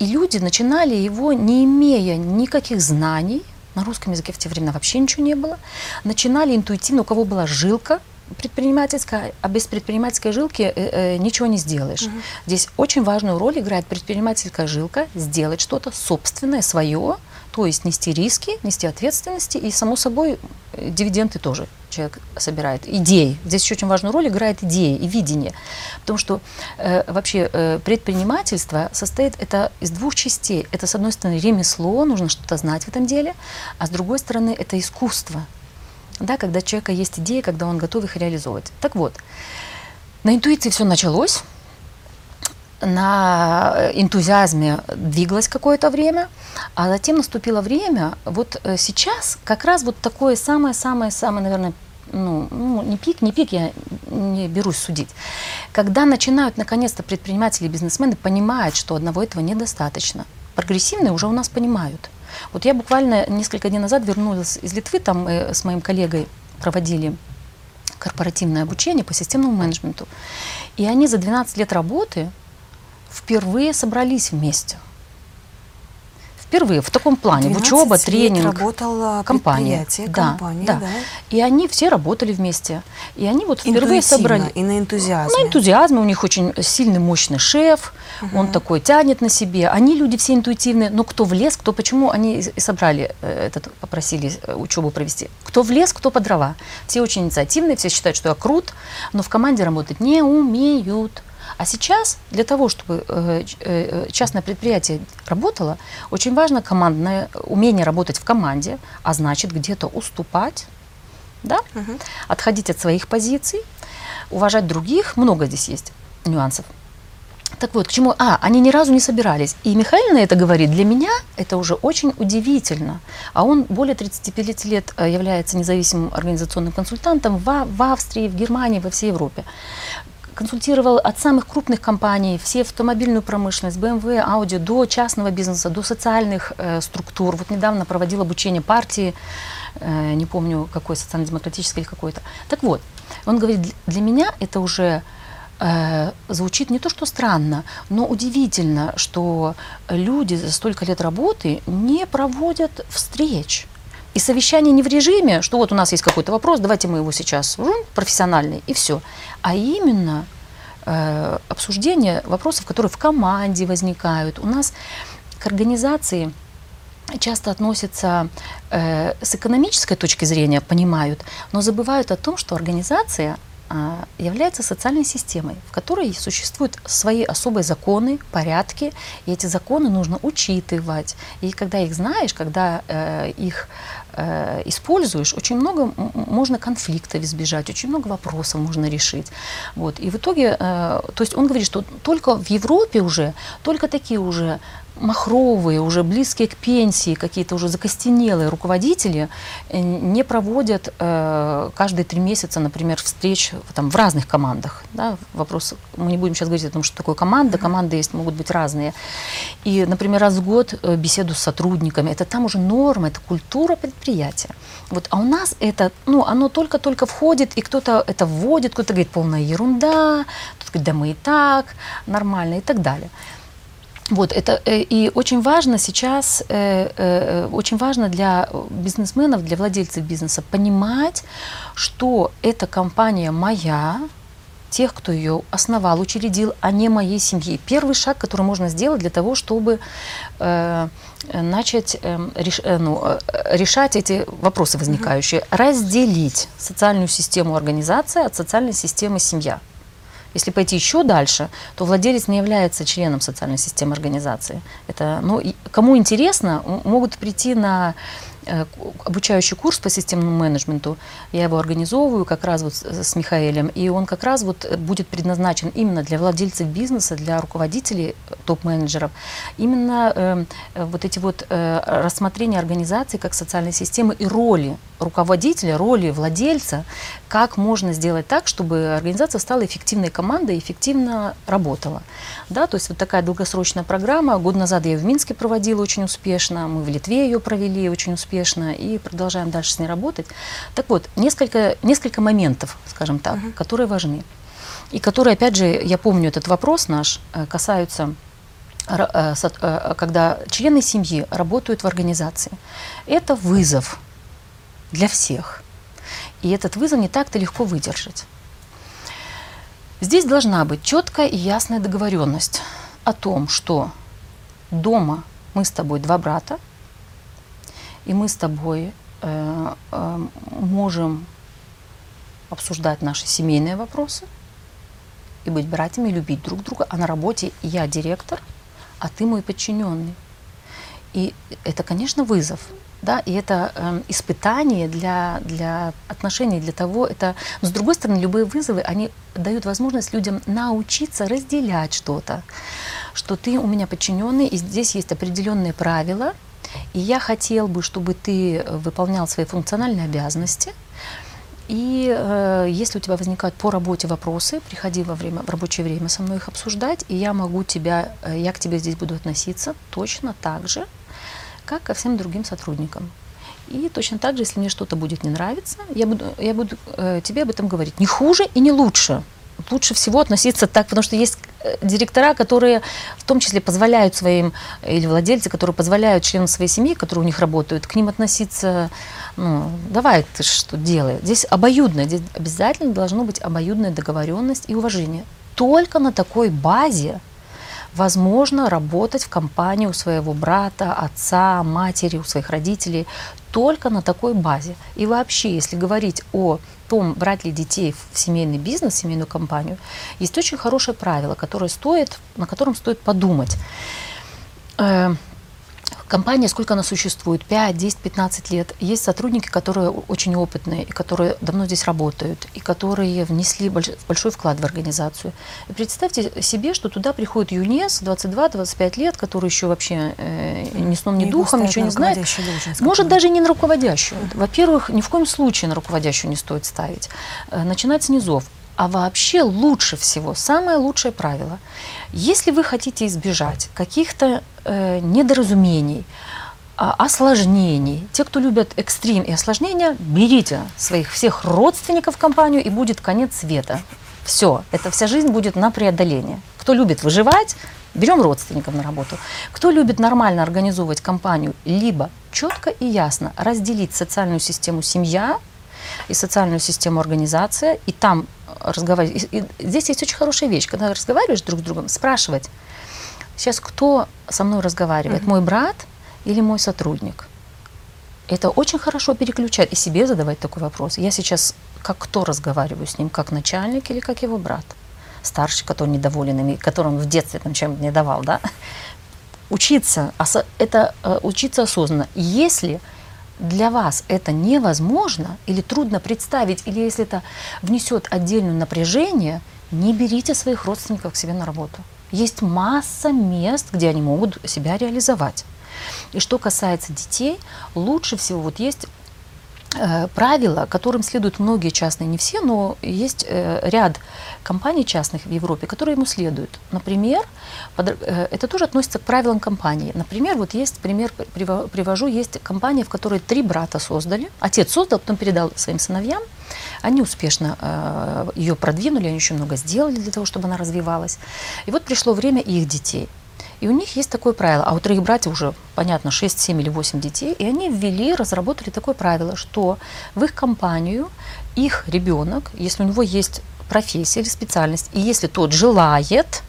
и люди начинали его, не имея никаких знаний, на русском языке в те времена вообще ничего не было, начинали интуитивно, у кого была жилка, предпринимательская, а без предпринимательской жилки э, э, ничего не сделаешь. Мгм. Здесь очень важную роль играет предпринимательская жилка, сделать что-то собственное, свое, то есть нести риски, нести ответственности, и, само собой, дивиденды тоже человек собирает. Идеи. Здесь еще очень важную роль играет идеи и видение. Потому что э, вообще э, предпринимательство состоит это из двух частей. Это, с одной стороны, ремесло, нужно что-то знать в этом деле, а с другой стороны, это искусство. Да, когда у человека есть идеи, когда он готов их реализовывать. Так вот, на интуиции все началось, на энтузиазме двигалось какое-то время, а затем наступило время, вот э, сейчас как раз вот такое самое-самое-самое, наверное, ну, ну, не пик, не пик, я не берусь судить. Когда начинают наконец-то предприниматели и бизнесмены понимать, что одного этого недостаточно. Прогрессивные уже у нас понимают. Вот я буквально несколько дней назад вернулась из Литвы, там мы с моим коллегой проводили корпоративное обучение по системному менеджменту. И они за 12 лет работы впервые собрались вместе. Впервые в таком плане, в 12 учеба, тренинг. работала компания. Да, компания, да. да. И они все работали вместе. И они вот впервые собрали. и на энтузиазме. На энтузиазме у них очень сильный, мочный шеф, он такой тянет на себе. Они люди все интуитивные, но кто в лес, кто почему они и собрали э, этот, попросили э, учебу провести. Кто в лес, кто по дрова. Все очень инициативные, все считают, что я крут, но в команде работать не умеют. А сейчас для того, чтобы э, э, э, частное предприятие работало, очень важно командное умение работать в команде, а значит где-то уступать, да? Мгм. отходить от своих позиций, уважать других. Много здесь есть нюансов. Так вот, к чему? А, они ни разу не собирались. И Михаил на это говорит, для меня это уже очень удивительно. А он более 35 лет э, является независимым организационным консультантом в, А- в Австрии, в Германии, во всей Европе. Консультировал от самых крупных компаний, все автомобильную промышленность, BMW, Audi, до частного бизнеса, до социальных э, структур. Вот недавно проводил обучение партии, э, не помню какой, социально-демократической или какой-то. Так вот, он говорит, «Для- меня это уже э, звучит не то что странно, но удивительно, что люди за столько лет работы не проводят встреч. И совещание не в режиме, что вот у нас есть какой-то вопрос, давайте мы его сейчас жум, профессиональный, и все. А именно э, обсуждение вопросов, которые в команде возникают. У нас к организации часто относятся э, с экономической точки зрения, понимают, но забывают о том, что организация а, является социальной системой, в которой существуют свои особые законы, порядки, и эти законы нужно учитывать. И когда их знаешь, когда э, их э, используешь, очень много можно конфликтов избежать, очень много вопросов можно решить. Вот. И в итоге, э, то есть он говорит, что только в Европе уже, только такие уже махровые, уже близкие к пенсии, какие-то уже закостенелые руководители э, не проводят э, каждые три месяца, например, встреч там, в разных командах. Да? Вопрос, мы не будем сейчас говорить о том, что такое команда, команды есть, могут быть разные. И, например, раз в год беседу с сотрудниками, это там уже норма, это культура предприятия. Вот, а у нас это, ну, оно только-только входит, и кто-то это вводит, кто-то говорит, полная ерунда, кто-то говорит, да мы и так, нормально и так далее. Вот, это э, и очень важно сейчас, э, э, очень важно для бизнесменов, для владельцев бизнеса понимать, что эта компания моя, тех, кто ее основал, учредил, а не моей семьи. Первый шаг, который можно сделать для того, чтобы э, начать э, реш- э, ну, э, решать эти вопросы возникающие, разделить социальную систему организации от социальной системы семья. Если пойти еще дальше, то владелец не является членом социальной системы организации. Это, ну, кому интересно, могут прийти на обучающий курс по системному менеджменту. Я его организовываю как раз вот с, Михаилом, и он как раз вот э, будет предназначен именно для владельцев бизнеса, для руководителей э, топ-менеджеров. Именно э, э, вот эти вот э, рассмотрения организации как социальной системы и роли руководителя, роли владельца, как можно сделать так, чтобы организация стала эффективной командой, эффективно работала. Да, то есть вот такая долгосрочная программа. Год назад я ее в Минске проводила очень успешно, мы в Литве ее провели очень успешно и продолжаем дальше с ней работать. Так вот, несколько, несколько моментов, скажем так, которые важны. И которые, опять же, я помню этот вопрос наш, э, касаются э, э, когда члены семьи работают в организации. Это вызов для всех. И этот вызов не так-то легко выдержать. Здесь должна быть четкая и ясная договоренность о том, что дома мы с тобой два брата, и мы с тобой э, э, можем обсуждать наши семейные вопросы и быть братьями, любить друг друга, а на работе я директор, а ты мой подчиненный. И это, конечно, вызов, да, и это э, испытание для, для отношений, для того, это, с другой стороны, любые вызовы, они дают возможность людям научиться разделять что-то, что ты у меня подчиненный, и здесь есть определенные правила, и я хотел бы, чтобы ты выполнял свои функциональные обязанности, и э, если у тебя возникают по работе вопросы, приходи во время в рабочее время со мной их обсуждать, и я могу тебя, э, я к тебе здесь буду относиться точно так же, как ко всем другим сотрудникам. И точно так же, если мне что-то будет не нравиться, я буду, я буду э, тебе об этом говорить. Не хуже и не лучше. Лучше всего относиться так, потому что есть э, директора, которые в том числе позволяют своим, или владельцы, которые позволяют членам своей семьи, которые у них работают, к ним относиться, ну, давай ты что делай. Здесь обоюдно, здесь обязательно должно быть обоюдная договоренность и уважение. Только на такой базе возможно работать в компании у своего брата, отца, матери, у своих родителей только на такой базе. И вообще, если говорить о том, брать ли детей в семейный бизнес, в семейную компанию, есть очень хорошее правило, которое стоит, на котором стоит подумать. Компания, сколько она существует? 5, 10, 15 лет. Есть сотрудники, которые очень опытные, и которые давно здесь работают, и которые внесли большой вклад в организацию. И представьте себе, что туда приходит ЮНЕС, 22-25 лет, который еще вообще э, ни сном, ни и духом, ничего не знает. Может, даже не на руководящую. Во-первых, ни в коем случае на руководящую не стоит ставить. Э, начинать с низов. А вообще лучше всего, самое лучшее правило, если вы хотите избежать каких-то э, недоразумений, э, осложнений, те, кто любят экстрим и осложнения, берите своих всех родственников в компанию, и будет конец света. Все, эта вся жизнь будет на преодоление. Кто любит выживать, берем родственников на работу. Кто любит нормально организовывать компанию, либо четко и ясно разделить социальную систему семья и социальную систему организация, и там разговаривать. И здесь есть очень хорошая вещь, когда разговариваешь друг с другом, спрашивать, сейчас кто со мной разговаривает, mm-hmm. мой брат или мой сотрудник? Это очень хорошо переключать и себе задавать такой вопрос. Я сейчас как кто разговариваю с ним, как начальник или как его брат? Старший, который недоволен ими, которому в детстве там чем-то не давал, да? Учиться, это э, учиться осознанно. Если для вас это невозможно или трудно представить, или если это внесет отдельное напряжение, не берите своих родственников к себе на работу. Есть масса мест, где они могут себя реализовать. И что касается детей, лучше всего вот есть правила, которым следуют многие частные, не все, но есть э, ряд компаний частных в Европе, которые ему следуют. Например, э, это тоже относится к правилам компании. Например, вот есть пример, привожу, есть компания, в которой три брата создали. Отец создал, потом передал своим сыновьям. Они успешно ее продвинули, они еще много сделали для того, чтобы она развивалась. И вот пришло время их детей. И у них есть такое правило, а у троих братьев уже, понятно, 6, 7 или 8 детей, и они ввели, разработали такое правило, что в их компанию их ребенок, если у него есть профессия или специальность, и если тот желает,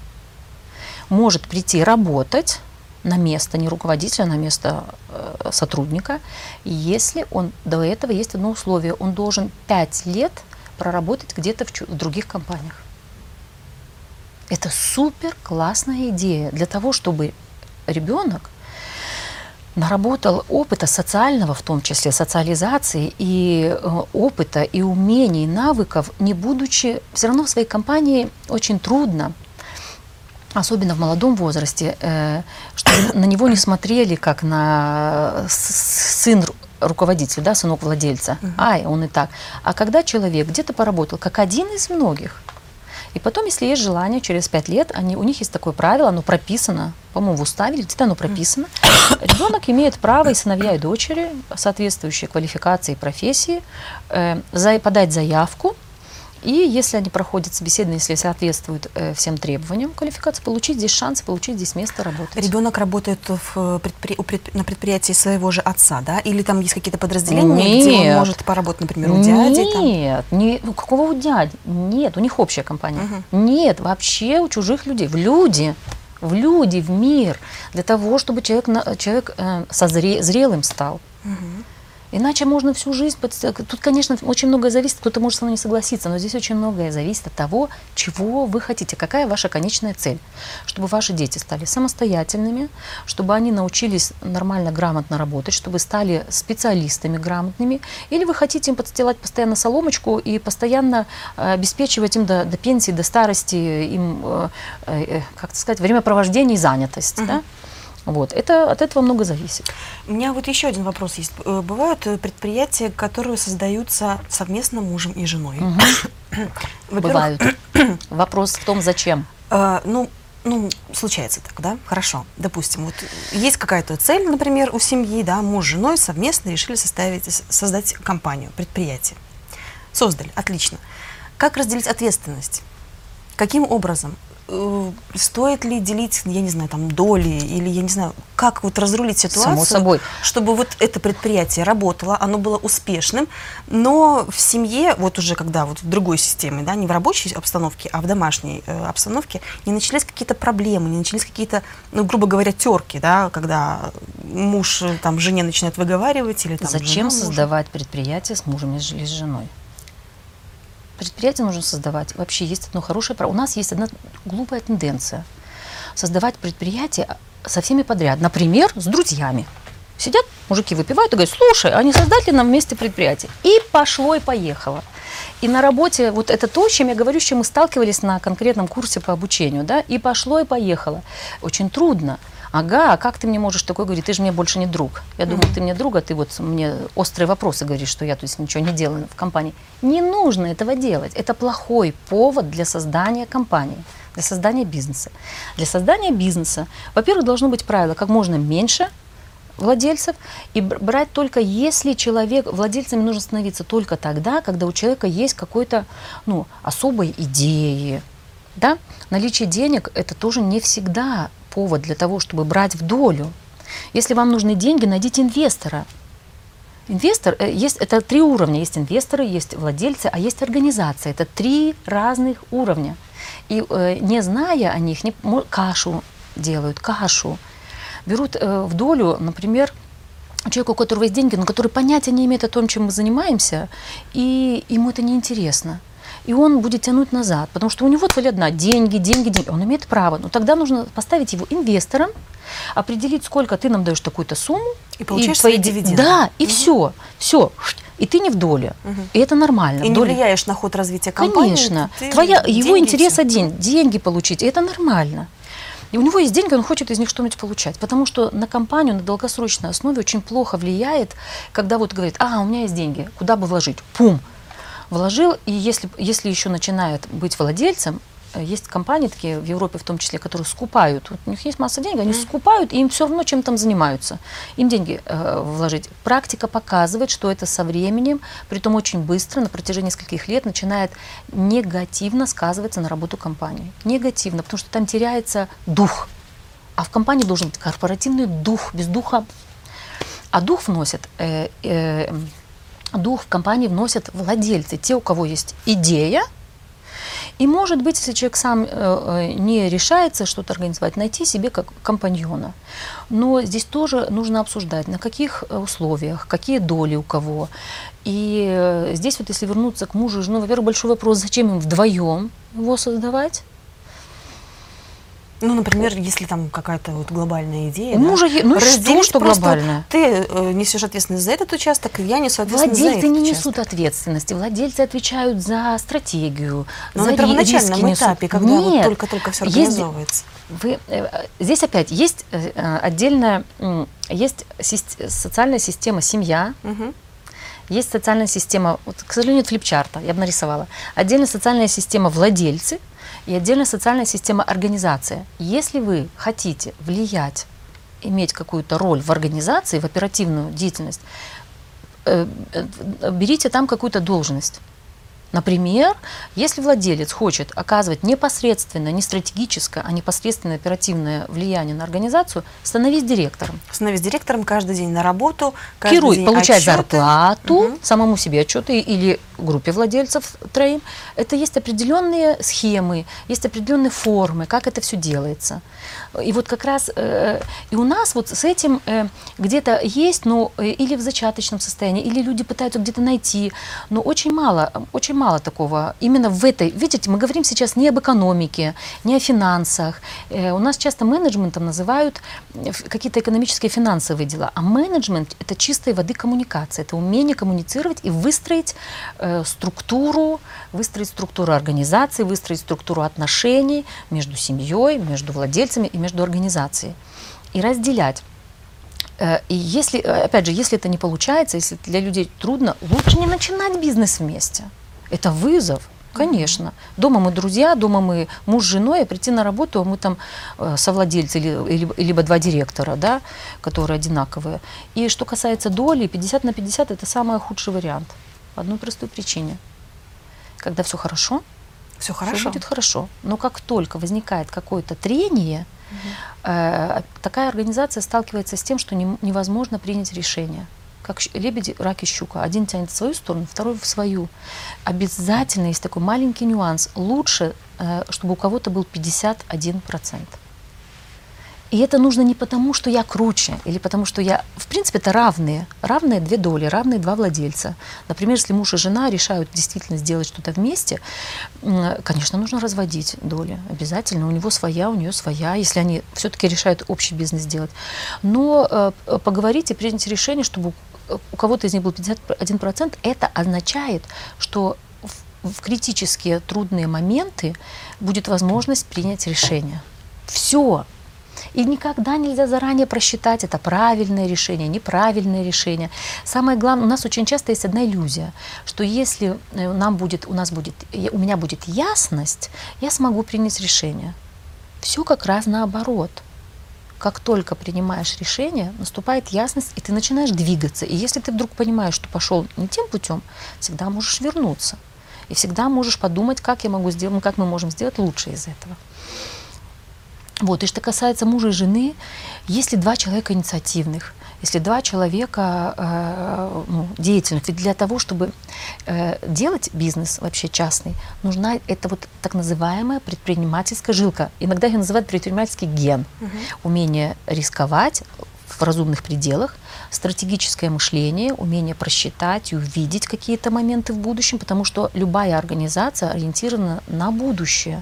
может прийти работать на место не руководителя, а на место э, сотрудника, если он до этого есть одно условие, он должен 5 лет проработать где-то в, в других компаниях. Это супер классная идея для того, чтобы ребенок наработал опыта социального, в том числе социализации, и э, опыта, и умений, навыков, не будучи все равно в своей компании очень трудно, особенно в молодом возрасте, э, чтобы на него не смотрели как на сын руководителя, да, сынок владельца. Ай, он и так. А когда человек где-то поработал, как один из многих, и потом, если есть желание, через пять лет, они, у них есть такое правило, оно прописано, по-моему, в уставе, где-то оно прописано. Ребенок имеет право, и сыновья, и дочери, соответствующие квалификации и профессии, э, за, подать заявку И если они проходят собеседование, если соответствуют э, всем требованиям квалификации, получить здесь шанс, получить здесь место работать. Ребенок работает в э, предпри... у пред- на предприятии своего же отца, да? Или там есть какие-то подразделения, где он Нет. может поработать, например, у дяди? там? Нет, не, ну, какого у дяди? Нет, у них общая компания. Нет, вообще у чужих людей. В люди, в люди, в мир. Для того, чтобы человек, человек э, созре- зрелым стал. Иначе можно всю жизнь... подс- Тут, конечно, очень многое зависит, кто-то может со мной не согласиться, но здесь очень многое зависит от того, чего вы хотите, какая ваша конечная цель. Чтобы ваши дети стали самостоятельными, чтобы они научились нормально, грамотно работать, чтобы стали специалистами грамотными, или вы хотите им подстилать постоянно соломочку и постоянно э, обеспечивать им до, до пенсии, до старости, им, э, э, как сказать, времяпровождение и занятость. Да? Вот. Это, от этого много зависит. У меня вот еще один вопрос есть. Э, Бывают э, предприятия, которые создаются совместно мужем и женой. Во-первых, Бывают. Вопрос в том, зачем. э, ну, ну, случается так, да? Хорошо. Допустим, вот есть какая-то цель, например, у семьи, да, муж с женой совместно решили составить, создать компанию, предприятие. Создали, отлично. Как разделить ответственность? Каким образом? Э, Стоит ли делить, я не знаю, там доли или я не знаю, как вот разрулить ситуацию, Само собой. чтобы вот это предприятие работало, оно было успешным, но в семье, вот уже когда вот в другой системе, да, не в рабочей обстановке, а в домашней э, обстановке, не начались какие-то проблемы, не начались какие-то, ну, грубо говоря, терки, да, когда муж э, там жене начинает выговаривать или там Зачем создавать предприятие с мужем или с женой? Предприятие нужно создавать. Вообще есть одно хорошее. У нас есть одна глупая тенденция. Создавать предприятие со всеми подряд. Например, с друзьями. Сидят, мужики выпивают и говорят, слушай, а не создать нам вместе предприятие? И пошло, и поехало. И на работе, вот это то, с чем я говорю, с чем мы сталкивались на конкретном курсе по обучению, да, и пошло, и поехало. Очень трудно. Ага, а как ты мне можешь такое говорить? Ты же мне больше не друг. Я думаю, ты мне друг, а ты вот мне острые вопросы говоришь, что я то есть ничего не делаю в компании. Не нужно этого делать. Это плохой повод для создания компании, для создания бизнеса. Для создания бизнеса, во-первых, должно быть правило как можно меньше владельцев и бр- брать только если человек владельцами нужно становиться только тогда, когда у человека есть какой-то ну особой идеи, да? Наличие денег это тоже не всегда повод для того, чтобы брать в долю. Если вам нужны деньги, найдите инвестора. Инвестор, э, есть, это три уровня. Есть инвесторы, есть владельцы, а есть организация. Это три разных уровня. И э, не зная о них, не, кашу делают, кашу. Берут э, в долю, например, человека, у которого есть деньги, но который понятия не имеет о том, чем мы занимаемся, и ему это неинтересно. И он будет тянуть назад, потому что у него цель одна – деньги, деньги, деньги. Он имеет право. Но тогда нужно поставить его инвестором, определить, сколько ты нам даешь такую-то сумму. И получаешь твои свои де- дивиденды. Да, и все, все. И ты не в доле. И это нормально. И не влияешь на ход развития компании. Конечно. ты Твоя, его интерес один – деньги получить. И это нормально. И у него есть деньги, он хочет из них что-нибудь получать. Потому что на компанию на долгосрочной основе очень плохо влияет, когда вот говорит, а, у меня есть деньги, куда бы вложить? Пум! Вложил, и если, если еще начинает быть владельцем, э, есть компании такие в Европе в том числе, которые скупают. Вот у них есть масса денег, они скупают, и им все равно чем там занимаются. Им деньги э, вложить. Практика показывает, что это со временем, притом очень быстро, на протяжении нескольких лет начинает негативно сказываться на работу компании. Негативно, потому что там теряется дух. А в компании должен быть корпоративный дух. Без духа а дух вносят, э, э, дух в компании вносят владельцы, те, у кого есть идея. И, может быть, если человек сам э, э, не решается что-то организовать, найти себе как компаньона. Но здесь тоже нужно обсуждать, на каких э, условиях, какие доли у кого. И здесь вот если вернуться к мужу и жене, во-первых, большой вопрос, зачем им вдвоем его создавать? Ну, например, если там какая-то вот глобальная идея. У да, мужа е- ну что, что просто глобальное? Ты э, несешь ответственность за этот участок, и я несу ответственность за Владельцы этот не участок. несут ответственности. Владельцы отвечают за стратегию, Но за на первоначальном риски несут. этапе, когда вот Нет. только-только все Есть- организовывается. Вы, э, здесь опять есть э, э, отдельная, м, есть сис- социальная система семья, Мгм. есть социальная система, вот, к сожалению, флипчарта, я бы нарисовала. Отдельная социальная система владельцы и отдельная социальная система организация. Если вы хотите влиять, иметь какую-то роль в организации, в оперативную деятельность, э, э, берите там какую-то должность. Например, если владелец хочет оказывать непосредственно, не стратегическое, а непосредственное оперативное влияние на организацию, становись директором. Становись директором каждый день на работу, каждый Кируй, день получай отчеты. зарплату, Мгм. самому себе отчеты или группе владельцев троим. Это есть определенные схемы, есть определенные формы, как это все делается. И вот как раз э, и у нас вот с этим э, где-то есть, но э, или в зачаточном состоянии, или люди пытаются где-то найти, но очень мало, очень мало такого. Именно в этой, видите, мы говорим сейчас не об экономике, не о финансах. У нас часто менеджментом называют какие-то экономические финансовые дела, а менеджмент это чистой воды коммуникация, это умение коммуницировать и выстроить структуру, выстроить структуру организации, выстроить структуру отношений между семьей, между владельцами и между организацией. И разделять. Э, И если, э, опять же, если это не получается, если для людей трудно, лучше не начинать бизнес вместе. Это вызов, конечно. Дома мы друзья, дома мы муж с женой, а прийти на работу, а мы там э, совладельцы или- либо два директора, да, которые одинаковые. И что касается доли, 50 на 50 это самый худший вариант. По одной простой причине. Когда все хорошо, Все все хорошо. будет хорошо. Но как только возникает какое-то трение, э, такая организация сталкивается с тем, что не- невозможно принять решение. Как лебеди, рак и щука. Один тянет в свою сторону, второй в свою. Обязательно есть такой маленький нюанс. Лучше, э, чтобы у кого-то был 51%. И это нужно не потому, что я круче, или потому, что я... В принципе, это равные. Равные две доли, равные два владельца. Например, если муж и жена решают действительно сделать что-то вместе, конечно, нужно разводить доли. Обязательно. У него своя, у нее своя, если они все-таки решают общий бизнес делать. Но э, поговорить и принять решение, чтобы у- кого-то из них был 51%, это означает, что в критические трудные моменты будет возможность принять решение. Все. И никогда нельзя заранее просчитать, это правильное решение, неправильное решение. Самое главное, у нас очень часто есть одна иллюзия, что если э, нам будет, у, нас будет, у меня будет ясность, я смогу принять решение. Все как раз наоборот. Как только принимаешь решение, наступает ясность, и ты начинаешь двигаться. И если ты вдруг понимаешь, что пошел не тем путем, всегда можешь вернуться. И всегда можешь подумать, как я могу сделать, как мы можем сделать лучше из этого. Вот, и что касается мужа и жены, если два человека инициативных, если два человека э, ну, деятельных, ведь для того, чтобы э, делать бизнес вообще частный, нужна это вот так называемая предпринимательская жилка. Иногда ее называют предпринимательский ген. Умение рисковать в разумных пределах, стратегическое мышление, умение просчитать и увидеть какие-то моменты в будущем, потому что любая организация ориентирована на будущее.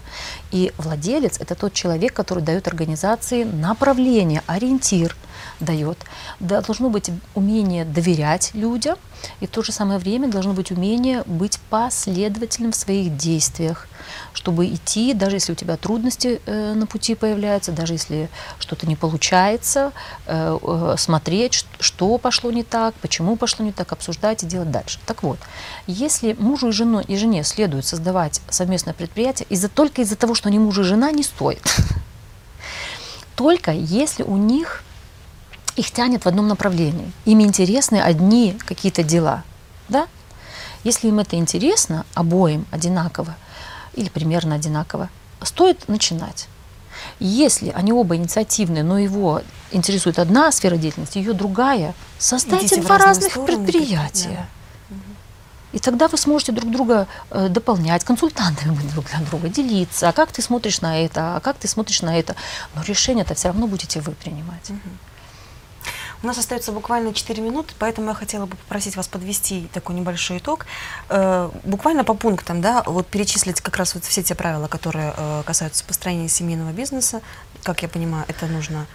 И владелец – это тот человек, который дает организации направление, ориентир дает. Да, Должно быть умение доверять людям, и в то же самое время должно быть умение быть последовательным в своих действиях, чтобы идти, даже если у тебя трудности э, на пути появляются, даже если что-то не получается, э, э, смотреть, что пошло не так, почему пошло не так, обсуждать и делать дальше. Так вот, если мужу и, жену, и жене следует создавать совместное предприятие, из-за, только из-за того, что они муж и жена, не стоит. Только если у них их тянет в одном направлении. Им интересны одни какие-то дела. Да? Если им это интересно, обоим одинаково или примерно одинаково, стоит начинать. Если они оба инициативные, но его интересует одна сфера деятельности, ее другая, создайте Идите два разных стороны, предприятия. И тогда вы сможете друг друга э, дополнять, консультантами друг для друга, делиться. А как ты смотришь на это, а как ты смотришь на это. Но решение-то все равно будете вы принимать. У нас остается буквально 4 минуты, поэтому я хотела бы попросить вас подвести такой небольшой итог. Э, буквально по пунктам, да, вот перечислить как раз вот все те правила, которые э, касаются построения семейного бизнеса. Как я понимаю, это нужно,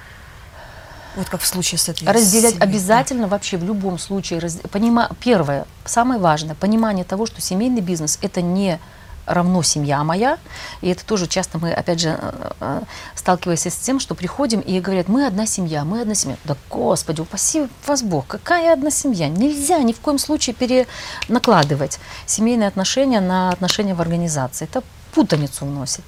вот как в случае с этой Разделять семьей, да. обязательно вообще в любом случае. раз- понима- Первое, самое важное, понимание того, что семейный бизнес это не равно семья моя. И это тоже часто мы, опять же, э, э, сталкиваемся с тем, что приходим и говорят, мы одна семья, мы одна семья. Да, Господи, упаси вас Бог, какая одна семья? Нельзя ни в коем случае перенакладывать семейные отношения на отношения в организации. Это путаницу вносит.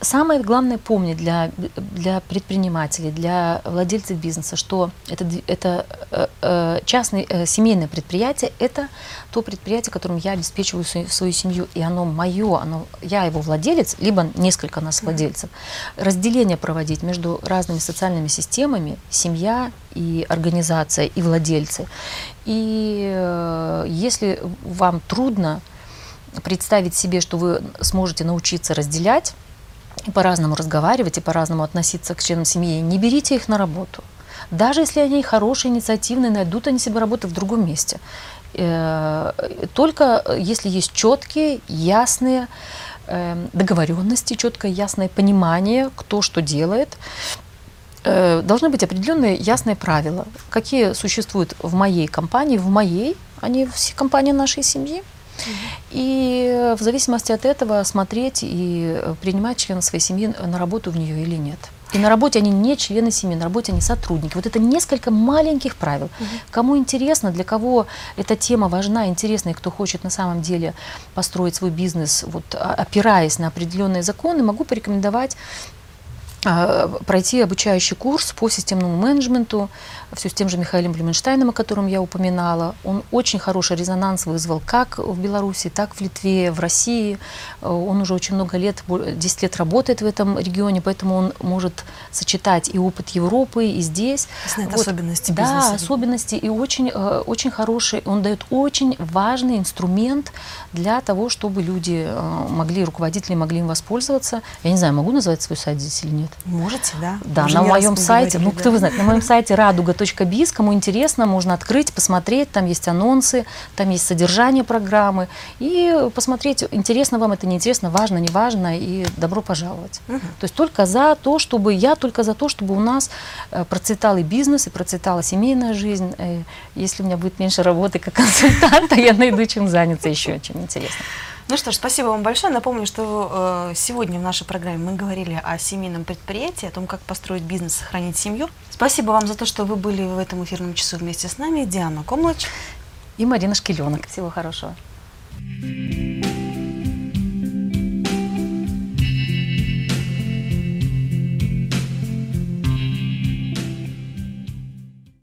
Самое главное помнить для, для предпринимателей, для владельцев бизнеса, что это, это э, э, частное э, семейное предприятие, это то предприятие, которым я обеспечиваю свою, свою семью, и оно мое, оно, я его владелец, либо несколько нас владельцев. Разделение проводить между разными социальными системами, семья и организация, и владельцы. И э, если вам трудно представить себе, что вы сможете научиться разделять, и по-разному разговаривать, и по-разному относиться к членам семьи, не берите их на работу. Даже если они хорошие, инициативные, найдут они себе работу в другом месте. Э, только если есть четкие, ясные э, договоренности, четкое, ясное понимание, кто что делает, э, должны быть определенные ясные правила, какие существуют в моей компании, в моей, а не в компании нашей семьи. И в зависимости от этого смотреть и принимать члена своей семьи на работу в нее или нет. И на работе они не члены семьи, на работе они сотрудники. Вот это несколько маленьких правил. Угу. Кому интересно, для кого эта тема важна, интересна, и кто хочет на самом деле построить свой бизнес, вот, опираясь на определенные законы, могу порекомендовать а, пройти обучающий курс по системному менеджменту, все с тем же Михаилом Блюменштейном, о котором я упоминала. Он очень хороший резонанс вызвал как в Беларуси, так в Литве, в России. Э, он уже очень много лет, 10 лет работает в этом регионе, поэтому он может сочетать и опыт Европы, и здесь. Знает вот. особенности бизнеса. Да, особенности, и очень, э, очень хороший, он дает очень важный инструмент для того, чтобы люди э, могли, руководители могли им воспользоваться. Я не знаю, могу назвать свой сайт здесь или нет? Можете, да. Да, на моем сайте, ну, кто вы знаете, на моем сайте радуга.биз, кому интересно, можно открыть, посмотреть, там есть анонсы, там есть содержание программы, и посмотреть, интересно вам это, неинтересно, важно, не важно, и добро пожаловать. Угу. То есть только за то, чтобы, я только за то, чтобы у нас э, процветал и бизнес, и процветала семейная жизнь. Э, если у меня будет меньше работы как консультанта, я найду чем заняться еще, чем интересно. Ну что ж, спасибо вам большое. Напомню, что э, сегодня в нашей программе мы говорили о семейном предприятии, о том, как построить бизнес, сохранить семью. Спасибо вам за то, что вы были в этом эфирном часу вместе с нами. Диана Комлач и Марина Шкиленок. Всего хорошего. thank you